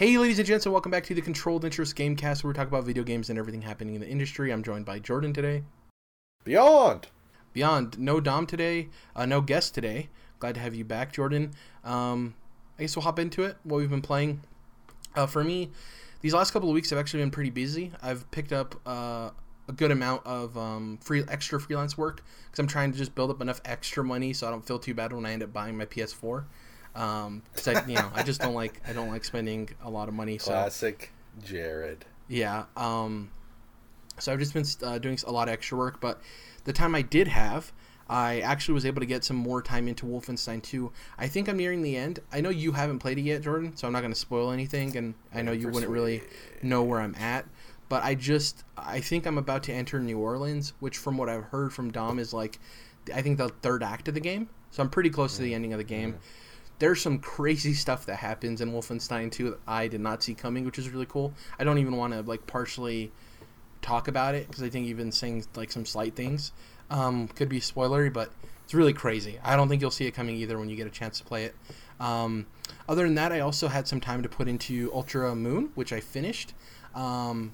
Hey, ladies and gents, and welcome back to the Controlled Interest Gamecast, where we talk about video games and everything happening in the industry. I'm joined by Jordan today. Beyond. Beyond, no Dom today, uh, no guest today. Glad to have you back, Jordan. Um, I guess we'll hop into it. What we've been playing. Uh, for me, these last couple of weeks have actually been pretty busy. I've picked up uh, a good amount of um, free extra freelance work because I'm trying to just build up enough extra money so I don't feel too bad when I end up buying my PS4 um cause I, you know i just don't like i don't like spending a lot of money so Classic Jared. yeah um so i've just been uh, doing a lot of extra work but the time i did have i actually was able to get some more time into wolfenstein 2 i think i'm nearing the end. I know you haven't played it yet jordan so i'm not going to spoil anything and i know you wouldn't really know where i'm at but i just i think i'm about to enter new orleans which from what i've heard from dom is like i think the third act of the game so i'm pretty close to the ending of the game there's some crazy stuff that happens in Wolfenstein 2 that I did not see coming, which is really cool. I don't even want to like partially talk about it because I think even saying like some slight things um, could be spoilery, but it's really crazy. I don't think you'll see it coming either when you get a chance to play it. Um, other than that, I also had some time to put into Ultra Moon, which I finished. Um,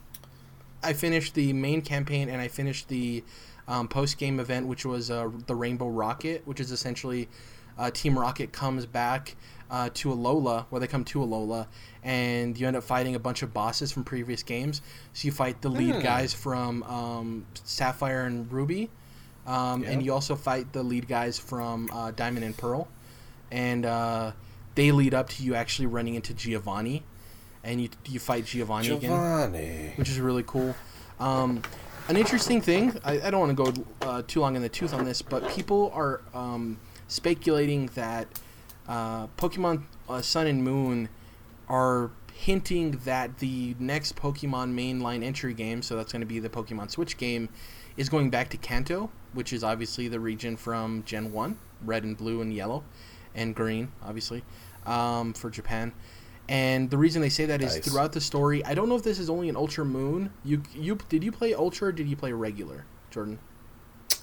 I finished the main campaign and I finished the um, post game event, which was uh, the Rainbow Rocket, which is essentially uh, Team Rocket comes back uh, to Alola, where they come to Alola, and you end up fighting a bunch of bosses from previous games. So you fight the lead Hmm. guys from um, Sapphire and Ruby, um, and you also fight the lead guys from uh, Diamond and Pearl, and uh, they lead up to you actually running into Giovanni, and you you fight Giovanni again which is really cool. Um, an interesting thing, I, I don't want to go uh, too long in the tooth on this, but people are um, speculating that uh, Pokemon uh, Sun and Moon are hinting that the next Pokemon mainline entry game, so that's going to be the Pokemon Switch game, is going back to Kanto, which is obviously the region from Gen 1, red and blue and yellow, and green, obviously, um, for Japan. And the reason they say that is Nice. throughout the story. I don't know if this is only an Ultra Moon. You you did you play Ultra or did you play regular, Jordan?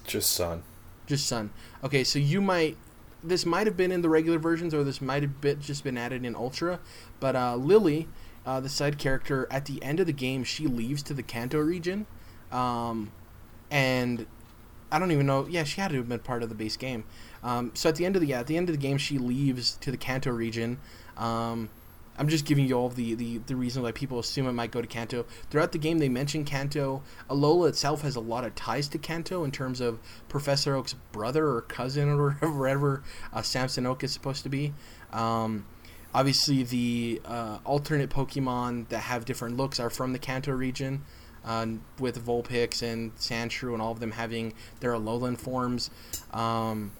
Just Sun. Just Sun. Okay, so you might this might have been in the regular versions or this might have been, just been added in Ultra, but uh, Lily, uh, the side character, at the end of the game, she leaves to the Kanto region, um, and I don't even know. Yeah, she had to have been part of the base game. Um, so at the end of the yeah, at the end of the game, she leaves to the Kanto region. Um, I'm just giving you all the, the, the reason why people assume it might go to Kanto. Throughout the game, they mention Kanto. Alola itself has a lot of ties to Kanto in terms of Professor Oak's brother or cousin or whatever uh, Samson Oak is supposed to be. Um, obviously, the uh, alternate Pokemon that have different looks are from the Kanto region, uh, with Vulpix and Sandshrew and all of them having their Alolan forms. Um,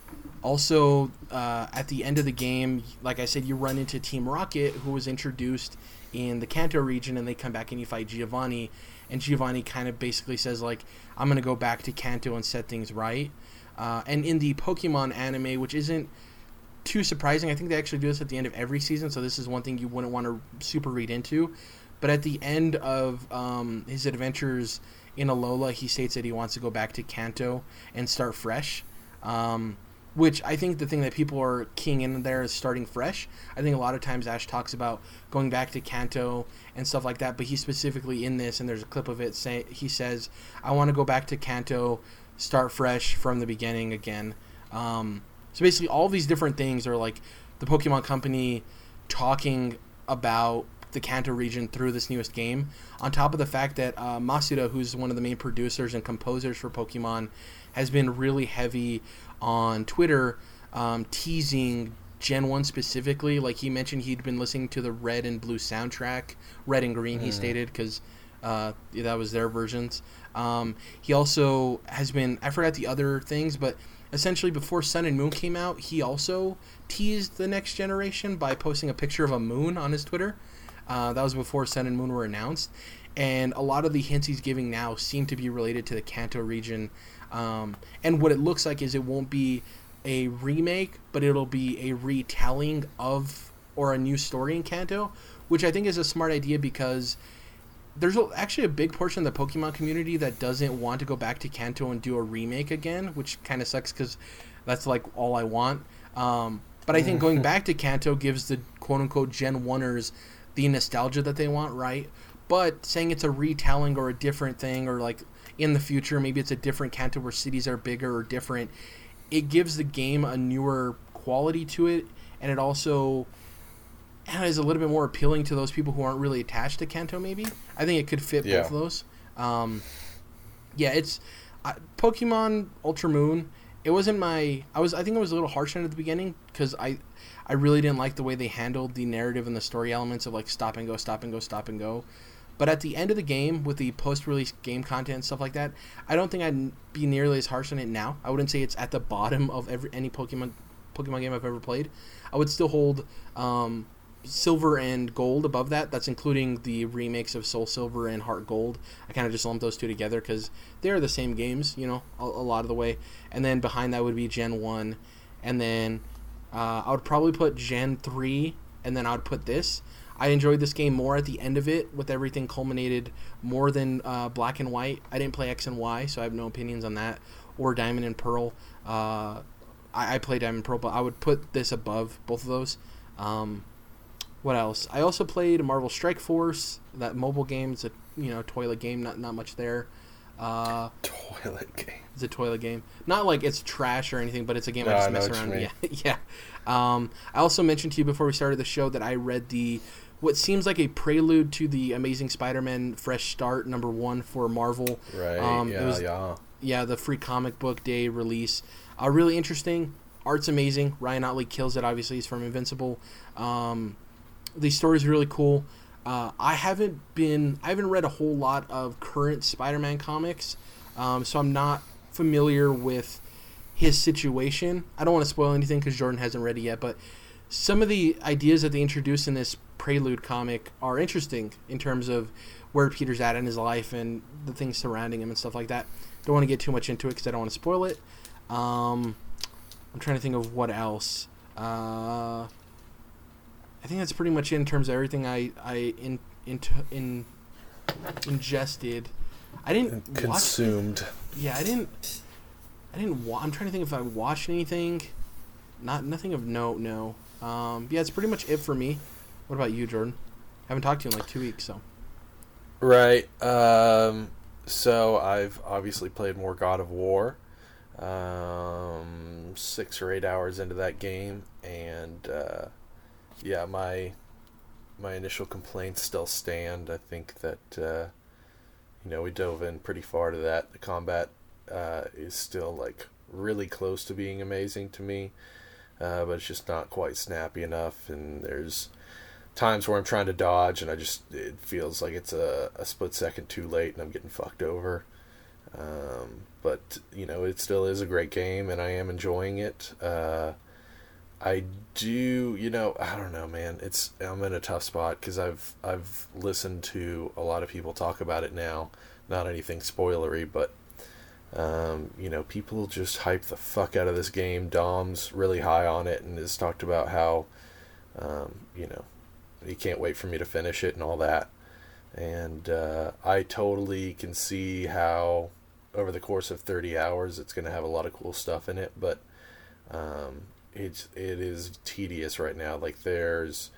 also, uh, at the end of the game, like I said, you run into Team Rocket, who was introduced in the Kanto region, and they come back and you fight Giovanni. And Giovanni kind of basically says, like, I'm going to go back to Kanto and set things right. Uh, and in the Pokemon anime, which isn't too surprising, I think they actually do this at the end of every season, so this is one thing you wouldn't want to super read into. But at the end of um, his adventures in Alola, he states that he wants to go back to Kanto and start fresh. Um, which I think the thing that people are keying in there is starting fresh. I think a lot of times Ash talks about going back to Kanto and stuff like that, but he's specifically in this, and there's a clip of it, say he says, "I want to go back to Kanto, start fresh from the beginning again." Um, so basically, all these different things are like the Pokemon Company talking about the Kanto region through this newest game. On top of the fact that uh, Masuda, who's one of the main producers and composers for Pokemon, has been really heavy on Twitter um, teasing Gen 1 specifically. Like he mentioned he'd been listening to the Red and Blue soundtrack, Red and Green, he stated, because uh, that was their versions. Um, he also has been, I forgot the other things, but essentially before Sun and Moon came out, he also teased the next generation by posting a picture of a moon on his Twitter. Uh, that was before Sun and Moon were announced. And a lot of the hints he's giving now seem to be related to the Kanto region. Um, and what it looks like is it won't be a remake, but it'll be a retelling of or a new story in Kanto, which I think is a smart idea because there's a- actually a big portion of the Pokemon community that doesn't want to go back to Kanto and do a remake again, which kind of sucks because that's like all I want. Um, but I think going back to Kanto gives the quote unquote Gen 1ers the nostalgia that they want, right? But saying it's a retelling or a different thing, or like in the future, maybe it's a different Kanto where cities are bigger or different. It gives the game a newer quality to it, and it also is a little bit more appealing to those people who aren't really attached to Kanto. Maybe I think it could fit Yeah. both of those. Um, yeah, it's uh, Pokemon Ultra Moon. It wasn't my. I was. I think I was a little harsh on it at the beginning because I, I really didn't like the way they handled the narrative and the story elements of like stop and go, stop and go, stop and go. But at the end of the game, with the post-release game content and stuff like that, I don't think I'd be nearly as harsh on it now. I wouldn't say it's at the bottom of every any Pokemon Pokemon game I've ever played. I would still hold um, Silver and Gold above that. That's including the remakes of Soul Silver and Heart Gold. I kind of just lump those two together because they're the same games, you know, a, a lot of the way. And then behind that would be Gen One, and then uh, I would probably put Gen Three, and then I would put this. I enjoyed this game more at the end of it, with everything culminated more than uh, Black and White. I didn't play X and Y, so I have no opinions on that, or Diamond and Pearl. Uh, I, I play Diamond and Pearl, but I would put this above both of those. Um, what else? I also played Marvel Strike Force, that mobile game. It's a you know toilet game, not not much there. Uh, Toilet game. it's a toilet game. Not like it's trash or anything, but it's a game No, I just I mess around. Yeah, yeah. Um, I also mentioned to you before we started the show that I read the what seems like a prelude to the Amazing Spider-Man Fresh Start number one for Marvel. Right. Um, yeah, was- yeah. Yeah, the free comic book day release. Uh, really interesting. Art's amazing. Ryan Ottley kills it. Obviously, he's from Invincible. Um, the story's really cool. Uh, I haven't been, I haven't read a whole lot of current Spider-Man comics, um, so I'm not familiar with his situation. I don't want to spoil anything because Jordan hasn't read it yet, but some of the ideas that they introduce in this prelude comic are interesting in terms of where Peter's at in his life and the things surrounding him and stuff like that. Don't want to get too much into it because I don't want to spoil it. Um, I'm trying to think of what else. Uh, I think that's pretty much it in terms of everything I I in in, in ingested. I didn't watch. Consumed. Yeah, I didn't. I didn't. Wa- I'm trying to think if I watched anything. Not nothing of note. No. Um, yeah, it's pretty much it for me. What about you, Jordan? I haven't talked to you in like two weeks, so. Right. Um, so I've obviously played more God of War. Um, six or eight hours into that game, and uh, yeah, my my initial complaints still stand. I think that uh, you know we dove in pretty far to that. The combat uh, is still like really close to being amazing to me, uh, but it's just not quite snappy enough. And there's times where I'm trying to dodge, and I just it feels like it's a, a split second too late, and I'm getting fucked over. Um, but you know, it still is a great game, and I am enjoying it. Uh, I do, you know, I don't know, man. It's I'm in a tough spot because I've I've listened to a lot of people talk about it now. Not anything spoilery, but um, you know, people just hype the fuck out of this game. Dom's really high on it and has talked about how, um, you know, he can't wait for me to finish it and all that. And uh, I totally can see how, over the course of 30 hours, it's going to have a lot of cool stuff in it. But um, it's it is tedious right now. Like there's,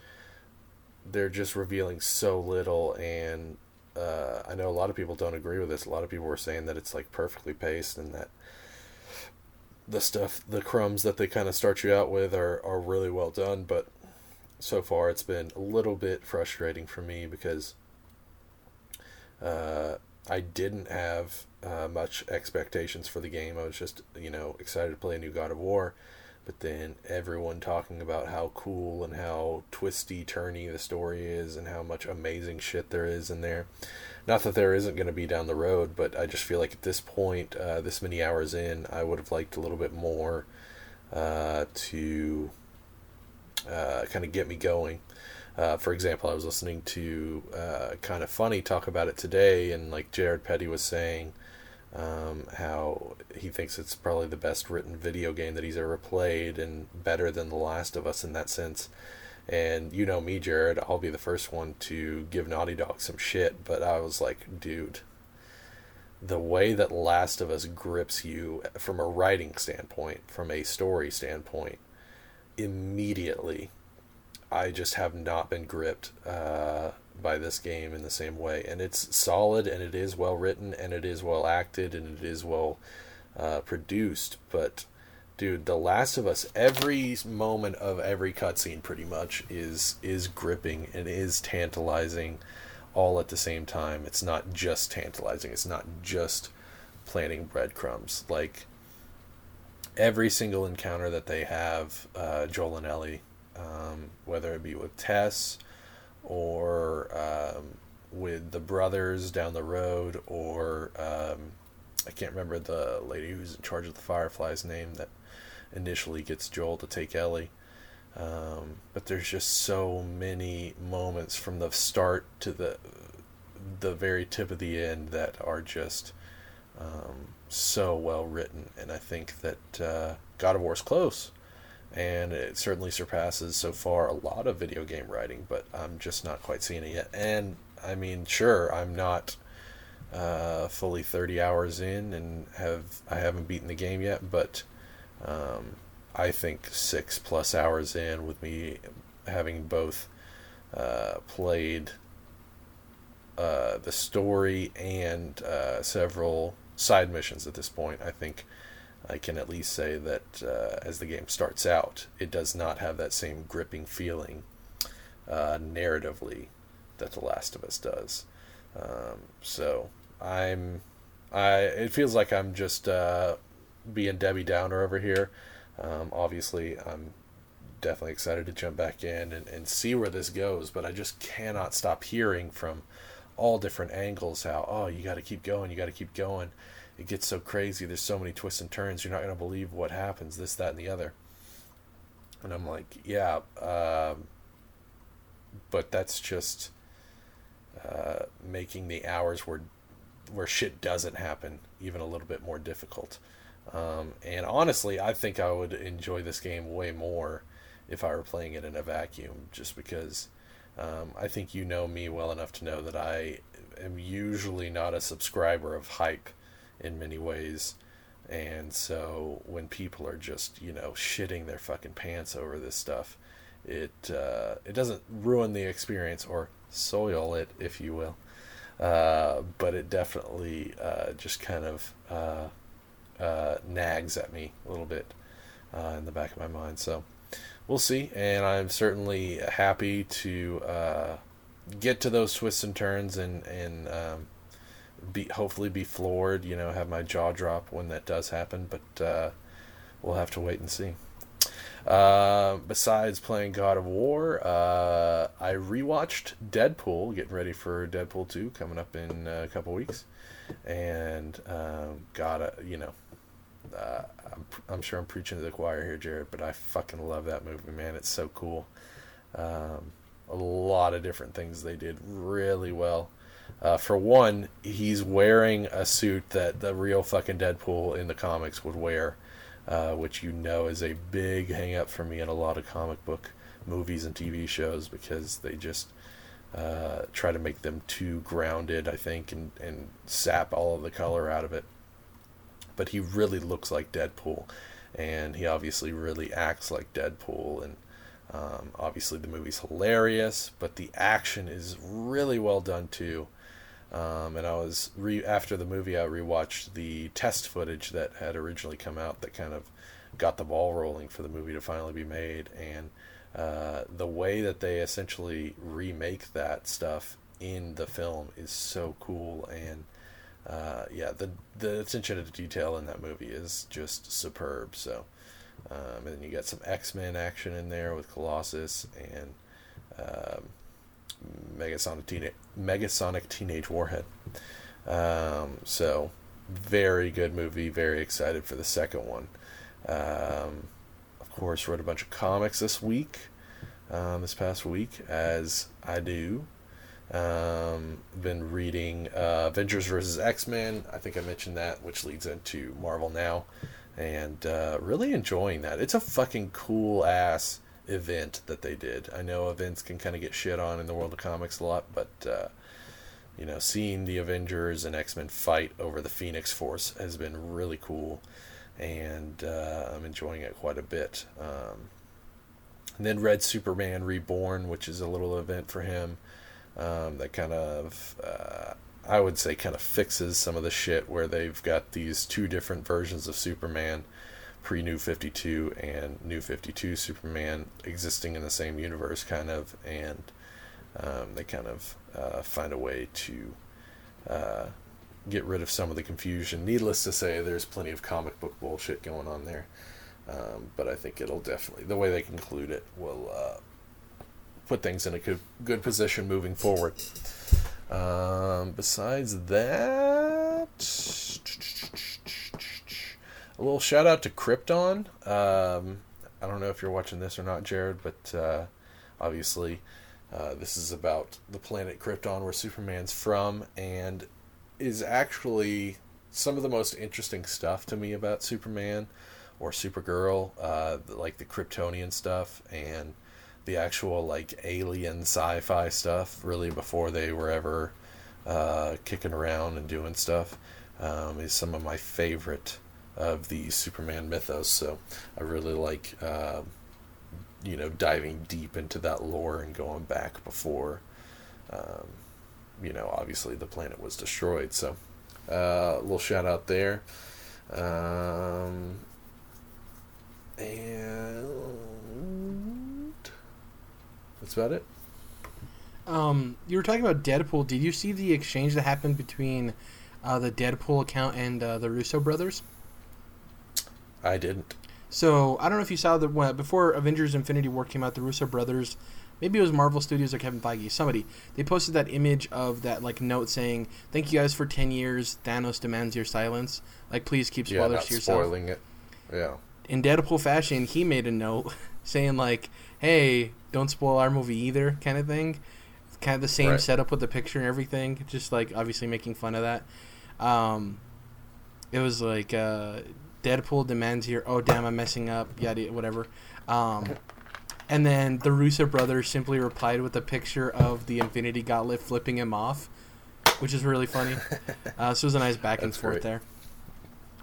they're just revealing so little, and uh, I know a lot of people don't agree with this. A lot of people were saying that it's like perfectly paced and that the stuff, the crumbs that they kind of start you out with are are really well done. But so far, it's been a little bit frustrating for me because uh, I didn't have uh, much expectations for the game. I was just, you know, excited to play a new God of War. But then everyone talking about how cool and how twisty, turny the story is, and how much amazing shit there is in there. Not that there isn't going to be down the road, but I just feel like at this point, uh, this many hours in, I would have liked a little bit more uh, to uh, kind of get me going. Uh, for example, I was listening to uh, kind of funny talk about it today, and like Jared Petty was saying, um, how he thinks it's probably the best written video game that he's ever played, and better than The Last of Us in that sense. And you know me, Jared, I'll be the first one to give Naughty Dog some shit, but I was like, dude, the way that Last of Us grips you from a writing standpoint, from a story standpoint, immediately I just have not been gripped uh, by this game in the same way. And it's solid, and it is well written, and it is well acted, and it is well uh, produced. But dude, The Last of Us, every moment of every cutscene pretty much is is gripping and is tantalizing all at the same time. It's not just tantalizing. It's not just planting breadcrumbs. Like every single encounter that they have, uh, Joel and Ellie, um, whether it be with Tess or um, with the brothers down the road, or um, I can't remember the lady who's in charge of the Fireflies' name that initially gets Joel to take Ellie. Um, but there's just so many moments from the start to the the very tip of the end that are just um, so well written, and I think that uh, God of War is close, and it certainly surpasses so far a lot of video game writing, but I'm just not quite seeing it yet. And I mean, sure, I'm not uh, fully 30 hours in, and have I haven't beaten the game yet, but um, I think six plus hours in with me having both uh, played uh, the story and uh, several side missions at this point. I think I can at least say that uh, as the game starts out, it does not have that same gripping feeling uh, narratively that The Last of Us does. Um, so I'm, I it feels like I'm just uh, being Debbie Downer over here. Um, obviously, I'm definitely excited to jump back in and, and see where this goes, but I just cannot stop hearing from all different angles how oh you got to keep going you got to keep going it gets so crazy there's so many twists and turns you're not going to believe what happens this that and the other. And i'm like yeah um, but that's just uh, making the hours where where shit doesn't happen even a little bit more difficult. Um, and honestly i think i would enjoy this game way more if i were playing it in a vacuum just because um, I think you know me well enough to know that I am usually not a subscriber of hype in many ways. And so when people are just, you know, shitting their fucking pants over this stuff, it uh, it doesn't ruin the experience or soil it, if you will. Uh, but it definitely uh, just kind of uh, uh, nags at me a little bit uh, in the back of my mind. So we'll see. And I'm certainly happy to get to those twists and turns and and um, be hopefully be floored. You know, have my jaw drop when that does happen. But uh, we'll have to wait and see. Uh, besides playing God of War, uh, I rewatched Deadpool, getting ready for Deadpool 2 coming up in a couple weeks. And um, gotta, you know, uh, I'm, I'm sure I'm preaching to the choir here, Jared, but I fucking love that movie, man. It's so cool. Um, a lot of different things they did really well. Uh, for one, he's wearing a suit that the real fucking Deadpool in the comics would wear, uh, which you know is a big hang up for me in a lot of comic book movies and TV shows because they just uh, try to make them too grounded, I think, and, and sap all of the color out of it but he really looks like Deadpool, and he obviously really acts like Deadpool. And um, obviously, the movie's hilarious, but the action is really well done too. Um, and I was re after the movie, I rewatched the test footage that had originally come out that kind of got the ball rolling for the movie to finally be made. And uh, the way that they essentially remake that stuff in the film is so cool and uh, yeah, the the attention to detail in that movie is just superb. So, um, and then you got some X Men action in there with Colossus and um, Negasonic Teenage Negasonic Teenage Warhead. Um, so, very good movie. Very excited for the second one. Um, of course, wrote a bunch of comics this week, um, this past week, as I do. Um, been reading uh, Avengers versus X Men. I think I mentioned that, which leads into Marvel now, and uh, really enjoying that. It's a fucking cool ass event that they did. I know events can kind of get shit on in the world of comics a lot, but uh, you know, seeing the Avengers and X Men fight over the Phoenix Force has been really cool, and uh, I'm enjoying it quite a bit. Um, And then read Superman Reborn, which is a little event for him um, that kind of, uh, I would say, kind of fixes some of the shit where they've got these two different versions of Superman, pre New 52 and New 52 Superman existing in the same universe, kind of, and um, they kind of uh, find a way to uh, get rid of some of the confusion. Needless to say, there's plenty of comic book bullshit going on there. Um, but I think it'll definitely, the way they conclude it, will uh, put things in a good, good position moving forward. Um, besides that, a little shout out to Krypton. Um, I don't know if you're watching this or not, Jared, but uh, obviously uh, this is about the planet Krypton where Superman's from and is actually some of the most interesting stuff to me about Superman or Supergirl, uh, like the Kryptonian stuff and the actual like alien sci-fi stuff. Really, before they were ever uh, kicking around and doing stuff, um, is some of my favorite of the Superman mythos. So I really like, uh, you know, diving deep into that lore and going back before, um, you know, obviously the planet was destroyed. So uh, a little shout out there. Um, and that's about it. Um, you were talking about Deadpool. Did you see the exchange that happened between uh, the Deadpool account and uh, the Russo brothers? I didn't. So I don't know if you saw that when, before Avengers: Infinity War came out, the Russo brothers, maybe it was Marvel Studios or Kevin Feige, somebody they posted that image of that like note saying, "Thank you guys for ten years. Thanos demands your silence. Like, please keep spoilers yeah, not to yourself." spoiling it. Yeah. in Deadpool fashion, he made a note saying like, "Hey, don't spoil our movie either," kind of thing. Kind of the same Right. setup with the picture and everything, just like obviously making fun of that. Um, it was like uh, Deadpool demands your. Oh damn, I'm messing up. Yada whatever. Um, and then the Russo brothers simply replied with a picture of the Infinity Gauntlet flipping him off, which is really funny. Uh, so it was a nice back and forth great. there.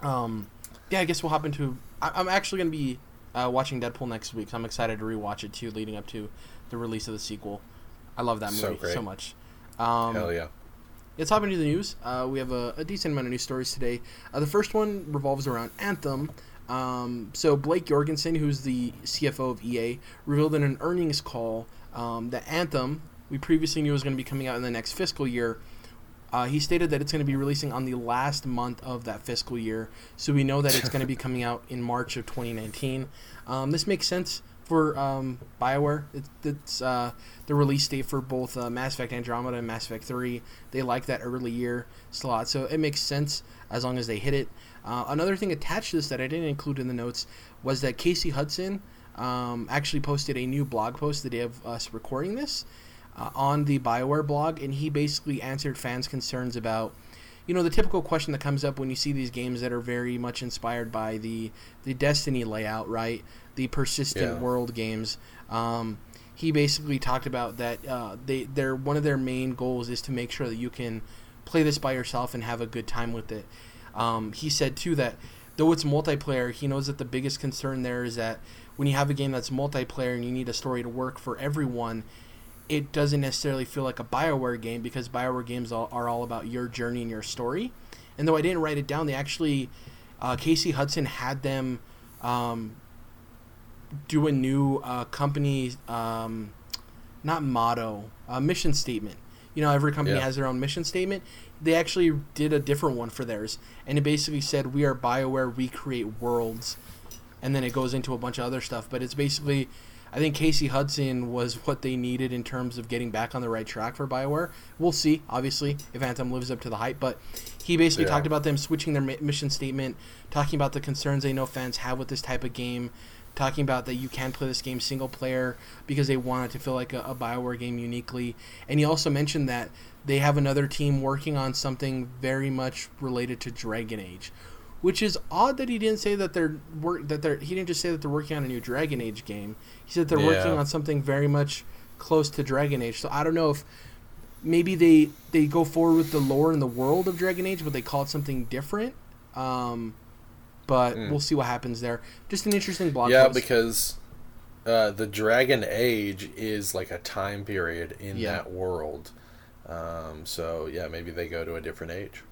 Um, yeah, I guess we'll hop into. I, I'm actually going to be uh, watching Deadpool next week, so I'm excited to rewatch it too, leading up to the release of the sequel. I love that movie So so, much. Um, Hell yeah. Let's hop into the news. Uh, we have a, a decent amount of news stories today. Uh, the first one revolves around Anthem. Um, so Blake Jorgensen, who's the CFO of EA, revealed in an earnings call um, that Anthem, we previously knew was going to be coming out in the next fiscal year. Uh, he stated that it's going to be releasing on the last month of that fiscal year, so we know that it's going to be coming out in March of 2019. Um, this makes sense for um, Bioware. It's, it's uh, the release date for both uh, Mass Effect Andromeda and Mass Effect 3. They like that early year slot, so it makes sense as long as they hit it. Uh, another thing attached to this that I didn't include in the notes was that Casey Hudson um, actually posted a new blog post the day of us recording this uh, on the Bioware blog, and he basically answered fans' concerns about, you know, the typical question that comes up when you see these games that are very much inspired by the the Destiny layout, right? The persistent Yeah. world games. Um, he basically talked about that uh, they their one of their main goals is to make sure that you can play this by yourself and have a good time with it. Um, he said too that though it's multiplayer, he knows that the biggest concern there is that when you have a game that's multiplayer and you need a story to work for everyone, it doesn't necessarily feel like a Bioware game because Bioware games are all about your journey and your story. And though I didn't write it down, they actually uh, Casey Hudson had them um, do a new uh, company um, not motto uh, mission statement. You know, every company Yeah. has their own mission statement. They actually did a different one for theirs, and it basically said, "We are Bioware. We create worlds," and then it goes into a bunch of other stuff. But it's basically, I think Casey Hudson was what they needed in terms of getting back on the right track for Bioware. We'll see, obviously, if Anthem lives up to the hype. But he basically Yeah. talked about them switching their mission statement, talking about the concerns they know fans have with this type of game, talking about that you can play this game single player because they want it to feel like a, a Bioware game uniquely. And he also mentioned that they have another team working on something very much related to Dragon Age, which is odd that he didn't say that they're work that they're he didn't just say that they're working on a new Dragon Age game. He said they're working on something very much close to Dragon Age. So I don't know if maybe they they go forward with the lore and the world of Dragon Age, but they call it something different. Um, but Mm. we'll see what happens there. Just an interesting blog yeah, post. because uh, the Dragon Age is like a time period in Yeah. that world. Um, so yeah, maybe they go to a different age.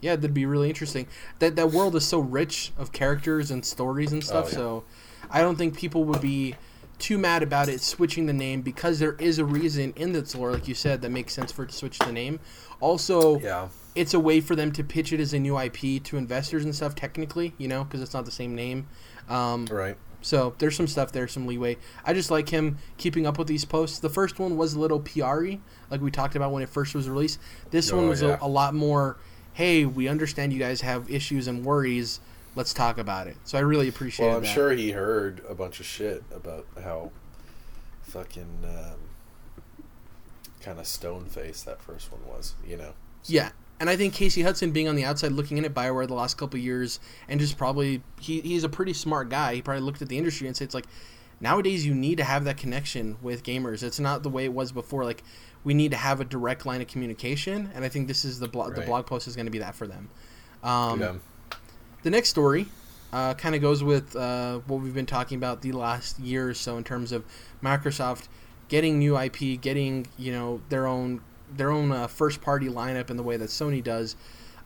Yeah, that'd be really interesting. That that world is so rich of characters and stories and stuff. Oh, yeah. So, I don't think people would be too mad about it switching the name because there is a reason in its lore, like you said, that makes sense for it to switch the name. Also, Yeah. it's a way for them to pitch it as a new IP to investors and stuff. Technically, you know, because it's not the same name. Um, Right. so there's some stuff there, some leeway. I just like him keeping up with these posts. The first one was a little PR-y, like we talked about when it first was released. This one Oh, was yeah. a, a lot more, hey, we understand you guys have issues and worries. Let's talk about it. So I really appreciate Well, I'm that. sure he heard a bunch of shit about how fucking um, kind of stone faced that first one was. You know. Yeah. And I think Casey Hudson being on the outside looking in at Bioware the last couple of years and just probably he, he's a pretty smart guy. He probably looked at the industry and said it's like nowadays you need to have that connection with gamers. It's not the way it was before. Like we need to have a direct line of communication and I think this is the blog the blog post is going to be that for them. Um, yeah. The next story uh, kind of goes with uh, what we've been talking about the last year or so in terms of Microsoft getting new IP, getting you know their own their own uh, first party lineup in the way that Sony does.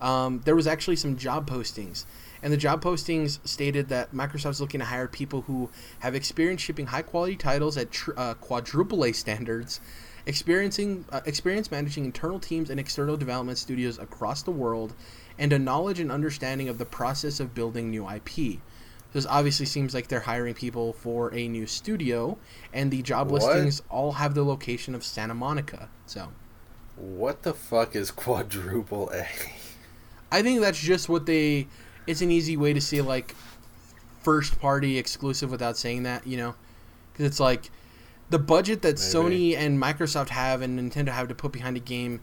Um, there was actually some job postings, and the job postings stated that Microsoft's looking to hire people who have experience shipping high quality titles at tr- uh, quadruple A standards, experiencing uh, experience managing internal teams and external development studios across the world, and a knowledge and understanding of the process of building new IP. This obviously seems like they're hiring people for a new studio, and the job What? listings all have the location of Santa Monica. So What the fuck is quadruple A? I think that's just what they. It's an easy way to say like first party exclusive without saying that, you know, because it's like the budget that Maybe. Sony and Microsoft have and Nintendo have to put behind a game.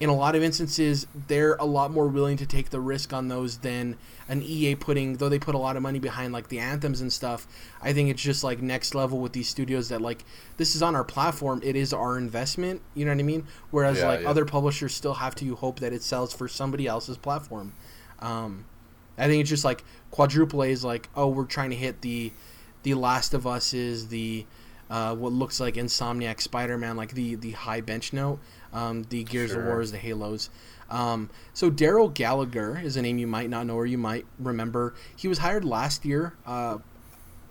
In a lot of instances, they're a lot more willing to take the risk on those than an EA putting. Though they put a lot of money behind like the anthems and stuff, I think it's just like next level with these studios that like this is on our platform. It is our investment. You know what I mean? Whereas Yeah, like yeah. other publishers still have to hope that it sells for somebody else's platform. Um, I think it's just like quadruple A is like, oh, we're trying to hit the, the Last of Us is the, uh, what looks like Insomniac Spider Man, like the the high bench note, um, the Gears of Sure. Wars, the Halos. Um, so Darrell Gallagher is a name you might not know or you might remember. He was hired last year uh,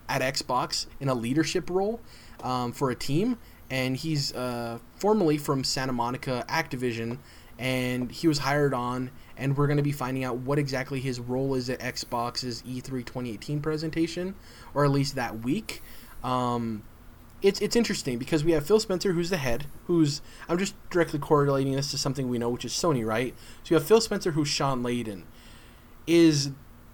at Xbox in a leadership role um, for a team, and he's uh, formerly from Santa Monica Activision, and he was hired on. And we're going to be finding out what exactly his role is at Xbox's E E3 2018 presentation, or at least that week. Um, it's it's interesting because we have Phil Spencer, who's the head, who's I'm just directly correlating this to something we know, which is Sony, right? So you have Phil Spencer, who's Shawn Layden. Is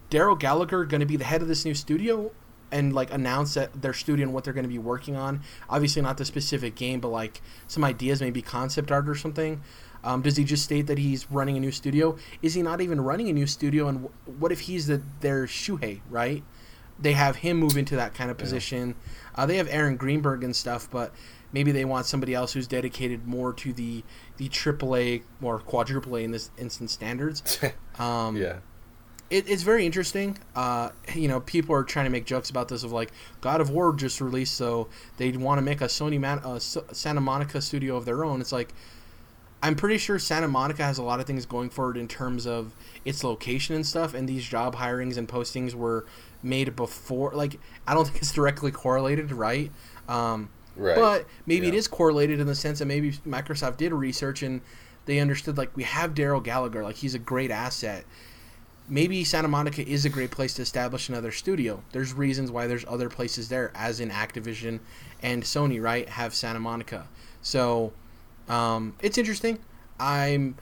Darrell Gallagher going to be the head of this new studio and like announce that their studio and what they're going to be working on? Obviously, not the specific game, but like some ideas, maybe concept art or something. Um, does he just state that he's running a new studio? Is he not even running a new studio? And wh- what if he's the their Shuhei, right? They have him move into that kind of position. Uh, they have Aaron Greenberg and stuff, but maybe they want somebody else who's dedicated more to the the AAA or quadruple A in this instance standards. Um, yeah. it, it's very interesting. Uh, you know, people are trying to make jokes about this of like God of War just released, so they want to make a Sony Man- uh, S- Santa Monica studio of their own. It's like I'm pretty sure Santa Monica has a lot of things going for it in terms of its location and stuff, and these job hirings and postings were made before. Like I don't think it's directly correlated, right? Um, Right. but maybe it Yeah. is correlated in the sense that maybe Microsoft did research and they understood like we have Darrell Gallagher, like he's a great asset. Maybe Santa Monica is a great place to establish another studio. There's reasons why there's other places there, as in Activision and Sony, right? Have Santa Monica. So um, it's interesting. I'm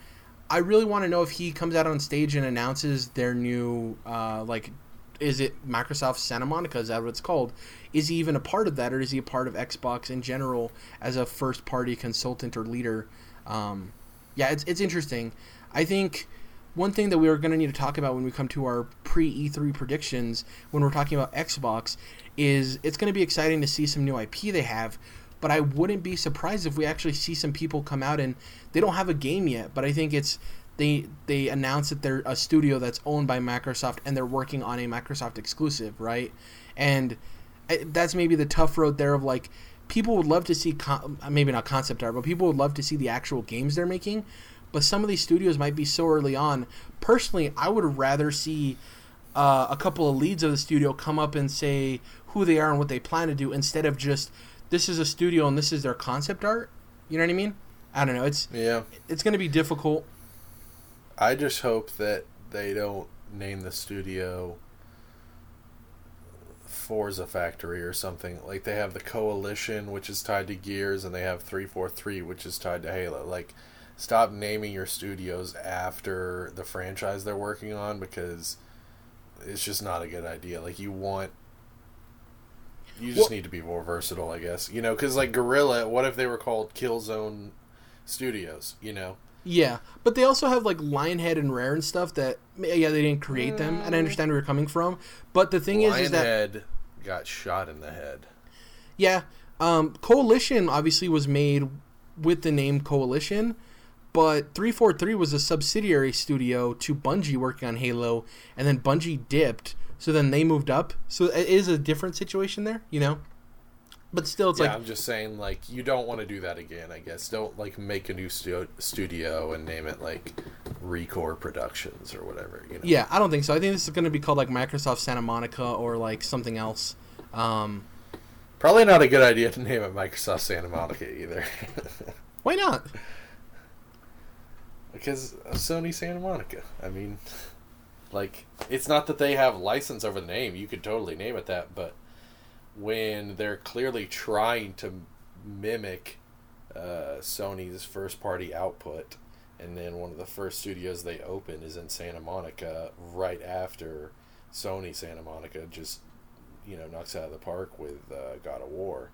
I really want to know if he comes out on stage and announces their new uh, like is it Microsoft Santa Monica? Is that what it's called? Is he even a part of that, or is he a part of Xbox in general as a first party consultant or leader? Um, yeah, it's it's interesting. I think one thing that we are going to need to talk about when we come to our pre E3 predictions, when we're talking about Xbox, is it's going to be exciting to see some new IP they have. But I wouldn't be surprised if we actually see some people come out and they don't have a game yet. But I think it's they they announce that they're a studio that's owned by Microsoft and they're working on a Microsoft exclusive, right? And that's maybe the tough road there of like people would love to see con- maybe not concept art, but people would love to see the actual games they're making. But some of these studios might be so early on. Personally, I would rather see uh, a couple of leads of the studio come up and say who they are and what they plan to do instead of just this is a studio and this is their concept art. You know what I mean? I don't know. It's Yeah. it's going to be difficult. I just hope that they don't name the studio Forza Factory or something. Like they have the Coalition, which is tied to Gears, and they have 343, which is tied to Halo. Like, stop naming your studios after the franchise they're working on because it's just not a good idea. Like, you want. You just Well- need to be more versatile, I guess. You know, because like Guerrilla, what if they were called Killzone Studios? You know, Yeah, but they also have like Lionhead and Rare and stuff that yeah they didn't create them, and I understand where you're coming from. But the thing is, is that Lionhead got shot in the head. yeah, um, Coalition obviously was made with the name Coalition, but 343 was a subsidiary studio to Bungie working on Halo, and then Bungie dipped, so then they moved up. So it is a different situation there, you know. But still, it's yeah, like I'm just saying, like, you don't want to do that again. I guess don't like make a new stu- studio and name it like Recore Productions or whatever. You know? yeah, I don't think so. I think this is going to be called like Microsoft Santa Monica or like something else. Um, Probably not a good idea to name it Microsoft Santa Monica either, why not? because of Sony Santa Monica. I mean, like, it's not that they have license over the name. You could totally name it that, but when they're clearly trying to mimic uh, Sony's first party output, and then one of the first studios they open is in Santa Monica right after Sony Santa Monica just you know knocks out of the park with uh, God of War.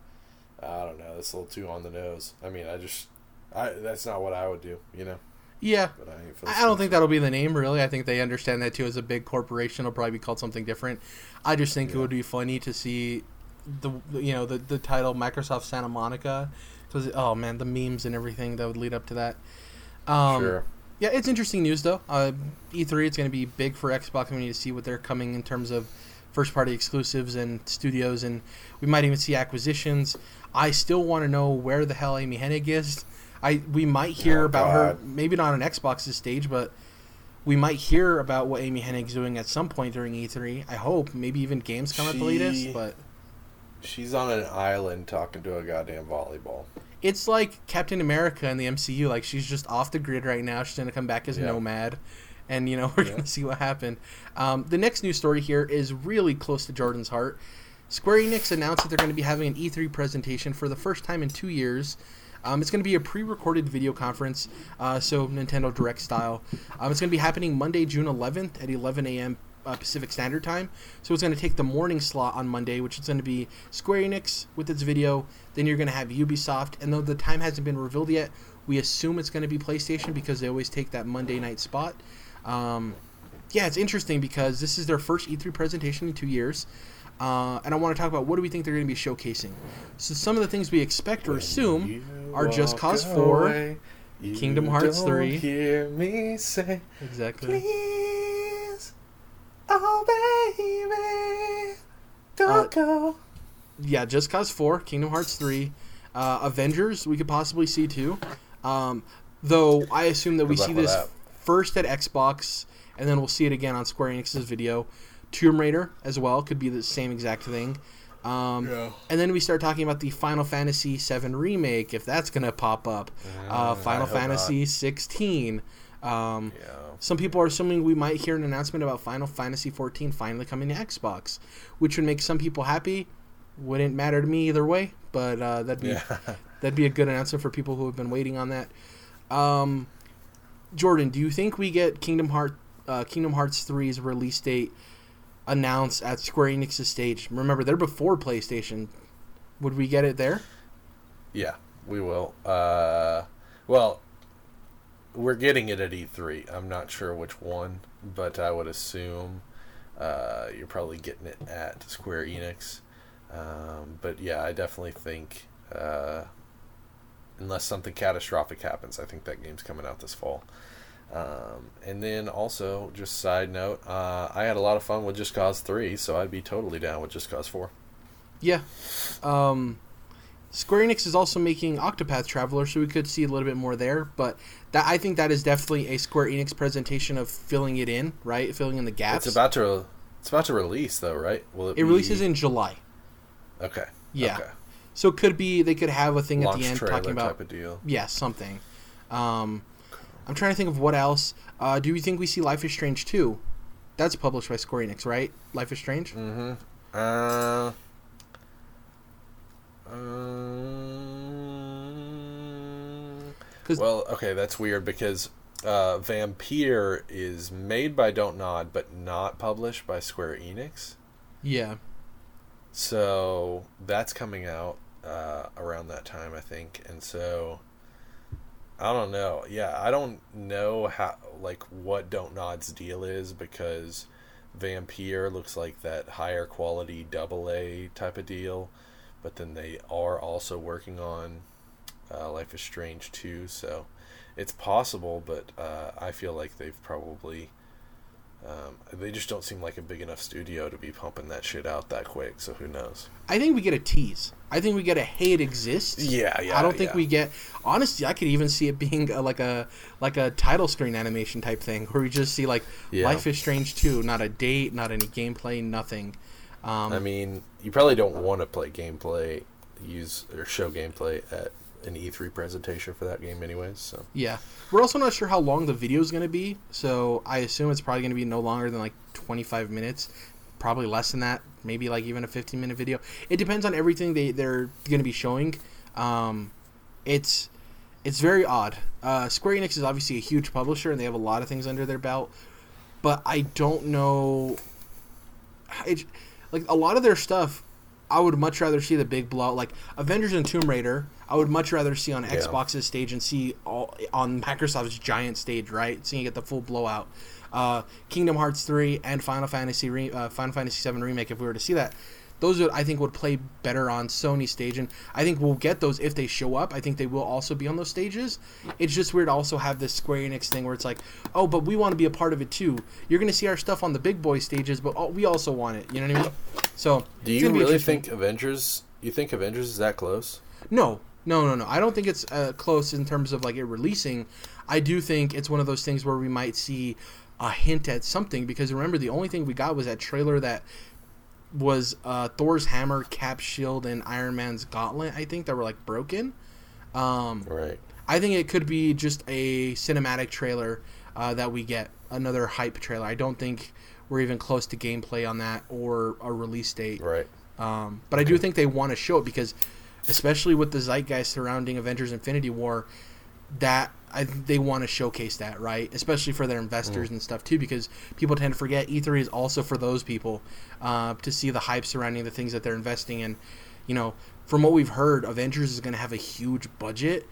I don't know. That's a little too on the nose. I mean, I just, I that's not what I would do. You know, Yeah, I ain't for the I don't think that'll be the name. Really, I think they understand that too. As a big corporation, it'll probably be called something different. I just think it would be funny to see the you know the the title Microsoft Santa Monica because oh man, the memes and everything that would lead up to that. Um, sure. Yeah, it's interesting news though. Uh, E3, it's going to be big for Xbox. We need to see what they're coming in terms of first party exclusives and studios, and we might even see acquisitions. I still want to know where the hell Amy Hennig is. I we might hear Oh, about her, maybe not on Xbox's stage, but we might hear about what Amy Hennig's doing at some point during E3. I hope maybe even Gamescom at the latest, but She's on an island talking to a goddamn volleyball. it's like Captain America in the MCU. Like she's just off the grid right now. She's gonna come back as Yeah. Nomad, and you know we're Yeah. gonna see what happened. Um, the next news story here is really close to Jordan's heart. Square Enix announced that they're going to be having an E3 presentation for the first time in two years. Um, it's going to be a pre-recorded video conference, uh, so Nintendo Direct style. Um, it's going to be happening Monday, June 11th at 11 a.m. Uh, Pacific Standard Time. So it's going to take the morning slot on Monday, which is going to be Square Enix with its video. Then you're going to have Ubisoft, and though the time hasn't been revealed yet, we assume it's going to be PlayStation because they always take that Monday night spot. Um, yeah, it's interesting because this is their first E3 presentation in two years. Uh, and I want to talk about what do we think they're going to be showcasing. So some of the things we expect or assume are Just walk Cause 4, away, you Kingdom Hearts don't 3. Hear me say, exactly. please, oh baby, don't Uh, go. Yeah, Just Cause 4, Kingdom Hearts 3, uh, Avengers we could possibly see too. Um, though I assume that we see this that. first at Xbox and then we'll see it again on Square Enix's video. Tomb Raider as well could be the same exact thing. Um, Yeah. And then we start talking about the Final Fantasy VII remake, if that's gonna pop up. Uh, Mm, Final I hope Fantasy 16. Um, Yeah. some people are assuming we might hear an announcement about Final Fantasy 14 finally coming to Xbox, which would make some people happy. Wouldn't matter to me either way, but uh, that'd be Yeah. that'd be a good announcement for people who have been waiting on that. Um, Jordan, do you think we get Kingdom Heart uh, Kingdom Hearts 3's release date announced at Square Enix's stage? Remember, they're before PlayStation. Would we get it there? Yeah, we will. Uh, well, we're getting it at E3. I'm not sure which one, but I would assume uh, you're probably getting it at Square Enix. Um, but yeah, I definitely think, uh, unless something catastrophic happens, I think that game's coming out this fall. Um, and then also, just side note, uh, I had a lot of fun with Just Cause 3, so I'd be totally down with Just Cause 4. Yeah. Um, Square Enix is also making Octopath Traveler, so we could see a little bit more there. But that I think that is definitely a Square Enix presentation of filling it in, right? Filling in the gaps. It's about to it's about to release though, right? Will it? It be... releases in July. Okay. Yeah. Okay. So it could be they could have a thing Launch at the end talking about type of deal. Yeah, something. Um, I'm trying to think of what else. Uh, do you think we see Life is Strange 2? That's published by Square Enix, right? Life is Strange. Mm-hmm. Uh. Um, well, okay, that's weird because uh, Vampyr is made by Don't Nod, but not published by Square Enix. Yeah. So that's coming out uh, around that time, I think, and so I don't know. Yeah, I don't know how like what Don't Nod's deal is because Vampyr looks like that higher quality double A type of deal but then they are also working on uh, Life is Strange 2, so it's possible, but uh, I feel like they've probably. Um, they just don't seem like a big enough studio to be pumping that shit out that quick, so who knows? I think we get a tease. I think we get a hey it exists. Yeah, yeah. I don't think yeah. we get honestly. I could even see it being a, like a like a title screen animation type thing where we just see like yeah. Life is Strange two, not a date, not any gameplay, nothing. Um, I mean, you probably don't want to play gameplay, use or show gameplay at an E3 presentation for that game, anyways. So yeah, we're also not sure how long the video is going to be. So I assume it's probably going to be no longer than like 25 minutes, probably less than that, maybe like even a 15 minute video. It depends on everything they they're going to be showing. Um, it's it's very odd. Uh, Square Enix is obviously a huge publisher and they have a lot of things under their belt, but I don't know. It, like a lot of their stuff I would much rather see the big blowout, like Avengers and Tomb Raider. I would much rather see on yeah. Xbox's stage and see all on Microsoft's giant stage, right? So you get the full blowout. Uh, Kingdom Hearts three and Final Fantasy re- uh, Final Fantasy seven remake. If we were to see that, those would, I think would play better on Sony stage, and I think we'll get those if they show up. I think they will also be on those stages. It's just weird to also have this Square Enix thing where it's like, oh, but we want to be a part of it too. You're gonna see our stuff on the big boy stages, but oh, we also want it. You know what I mean? So, do you really think Avengers? You think Avengers is that close? No, no, no, no. I don't think it's uh, close in terms of like it releasing. I do think it's one of those things where we might see a hint at something because remember the only thing we got was that trailer that was uh, Thor's hammer, Cap shield, and Iron Man's gauntlet. I think that were like broken. Um, right. I think it could be just a cinematic trailer uh, that we get another hype trailer. I don't think we're even close to gameplay on that or a release date. Right. Um, but. I do think they want to show it because, especially with the zeitgeist surrounding Avengers: Infinity War, that I they want to showcase that, right? Especially for their investors mm. and stuff too, because people tend to forget E3 is also for those people uh, to see the hype surrounding the things that they're investing in. You know, from what we've heard, Avengers is going to have a huge budget,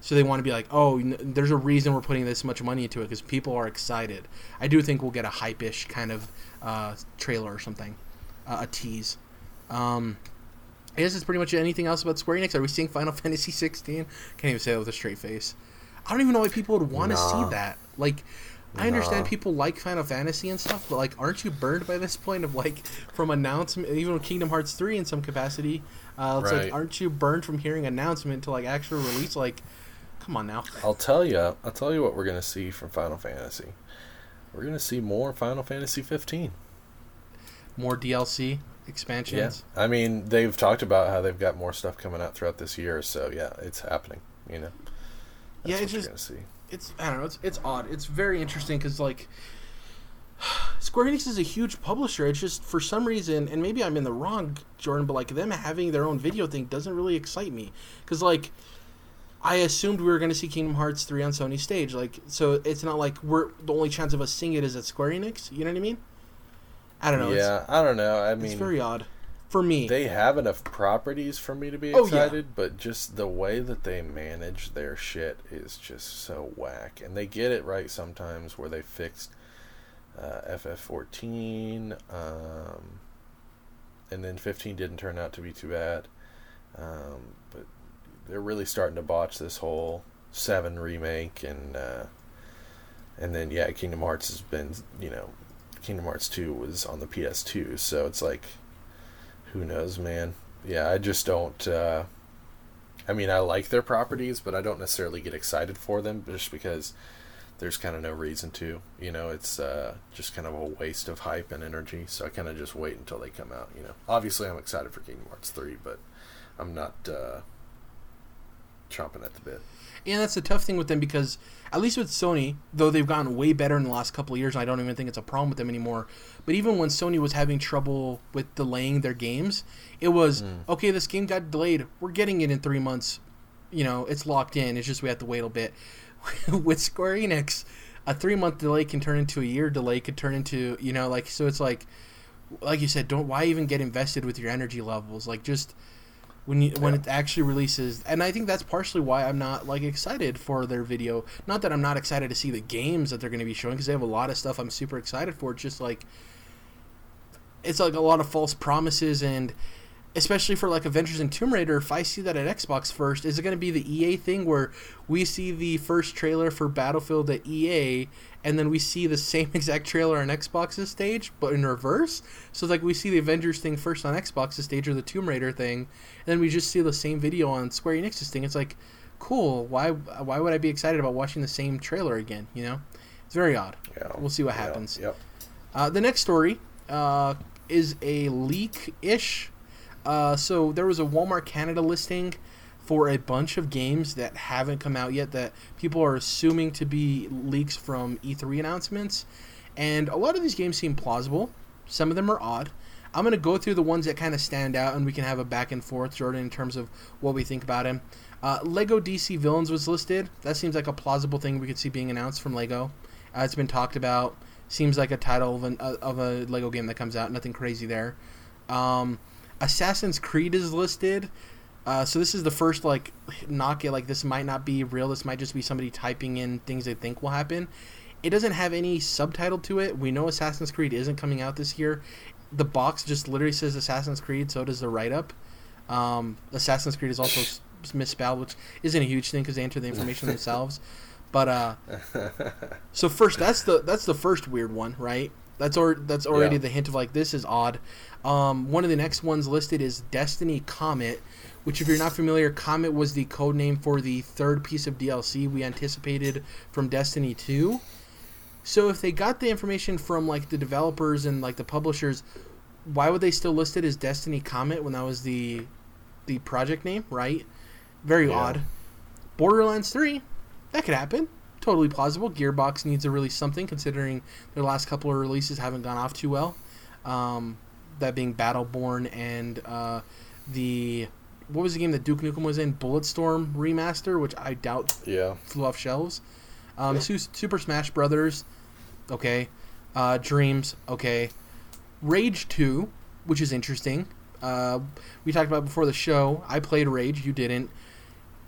so they want to be like, oh, there's a reason we're putting this much money into it because people are excited. I do think we'll get a hype-ish kind of uh, trailer or something, uh, a tease. Um, I guess it's pretty much anything else about Square Enix. Are we seeing Final Fantasy 16? Can't even say that with a straight face. I don't even know why people would want to nah. see that. Like, I understand nah. people like Final Fantasy and stuff, but like, aren't you burned by this point of like from announcement, even with Kingdom Hearts three in some capacity? Uh, it's right. like, aren't you burned from hearing announcement to like actual release? Like, come on now. I'll tell you. I'll tell you what we're gonna see from Final Fantasy. We're gonna see more Final Fantasy fifteen. More DLC expansions. Yeah, I mean they've talked about how they've got more stuff coming out throughout this year, so yeah, it's happening. You know yeah, it's just it's I don't know. It's it's odd. It's very interesting because like Square Enix is a huge publisher. It's just for some reason, and maybe I'm in the wrong, Jordan, but like them having their own video thing doesn't really excite me because like. I assumed we were going to see Kingdom Hearts 3 on Sony stage. Like, so it's not like we're the only chance of us seeing it is at Square Enix. You know what I mean? I don't know. Yeah, I don't know. I mean, it's very odd for me. They have enough properties for me to be excited, oh, yeah. but just the way that they manage their shit is just so whack. And they get it right sometimes where they fixed uh, FF14, um, and then 15 didn't turn out to be too bad. Um, but they're really starting to botch this whole 7 remake and uh, and then yeah, Kingdom Hearts has been, you know, Kingdom Hearts 2 was on the PS2, so it's like who knows, man? yeah, I just don't. Uh, I mean, I like their properties, but I don't necessarily get excited for them just because there's kind of no reason to. You know, it's uh, just kind of a waste of hype and energy. So I kind of just wait until they come out. You know, obviously I'm excited for Kingdom Hearts three, but I'm not uh, chomping at the bit. And that's the tough thing with them because at least with Sony, though they've gotten way better in the last couple of years, I don't even think it's a problem with them anymore. But even when Sony was having trouble with delaying their games, it was mm. okay. This game got delayed. We're getting it in three months. You know, it's locked in. It's just we have to wait a bit. with Square Enix, a three month delay can turn into a year delay. Could turn into you know like so. It's like, like you said, don't why even get invested with your energy levels? Like just when you when it actually releases. And i think that's partially why i'm not like excited for their video. Not that i'm not excited to see the games that they're going to be showing because they have a lot of stuff i'm super excited for. It's just like it's like a lot of false promises and especially for like Avengers and Tomb Raider, if I see that at Xbox first, is it going to be the EA thing where we see the first trailer for Battlefield at EA and then we see the same exact trailer on Xbox's stage, but in reverse? So like we see the Avengers thing first on Xbox's stage or the Tomb Raider thing, and then we just see the same video on Square Enix's thing. It's like, cool. Why why would I be excited about watching the same trailer again? You know, it's very odd. Yeah. We'll see what happens. Yeah. Yep. Uh, the next story uh, is a leak ish uh, so there was a Walmart Canada listing for a bunch of games that haven't come out yet that people are assuming to be leaks from E3 announcements. And a lot of these games seem plausible. Some of them are odd. I'm going to go through the ones that kind of stand out and we can have a back and forth, Jordan, in terms of what we think about him. Uh, Lego DC Villains was listed. That seems like a plausible thing we could see being announced from Lego. Uh, it's been talked about. Seems like a title of, an, uh, of a Lego game that comes out. Nothing crazy there. Um, Assassin's Creed is listed. Uh, so this is the first like knock it like this might not be real. This might just be somebody typing in things they think will happen. It doesn't have any subtitle to it. We know Assassin's Creed isn't coming out this year. The box just literally says Assassin's Creed. So does the write up. Um, Assassin's Creed is also misspelled, which isn't a huge thing because they enter the information themselves. But uh, so first that's the that's the first weird one, right? That's or that's already yeah. the hint of like this is odd. Um, one of the next ones listed is Destiny Comet, which, if you're not familiar, Comet was the code name for the third piece of DLC we anticipated from Destiny 2. So if they got the information from like the developers and like the publishers, why would they still list it as Destiny Comet when that was the the project name, right? Very yeah. odd. Borderlands 3, that could happen totally plausible. Gearbox needs to release something, considering their last couple of releases haven't gone off too well. Um, that being Battleborn and uh, the what was the game that Duke Nukem was in? Bulletstorm remaster, which I doubt yeah. flew off shelves. Um. Super Smash Brothers, okay. Uh, Dreams, okay. Rage Two, which is interesting. Uh, we talked about before the show. I played Rage, you didn't.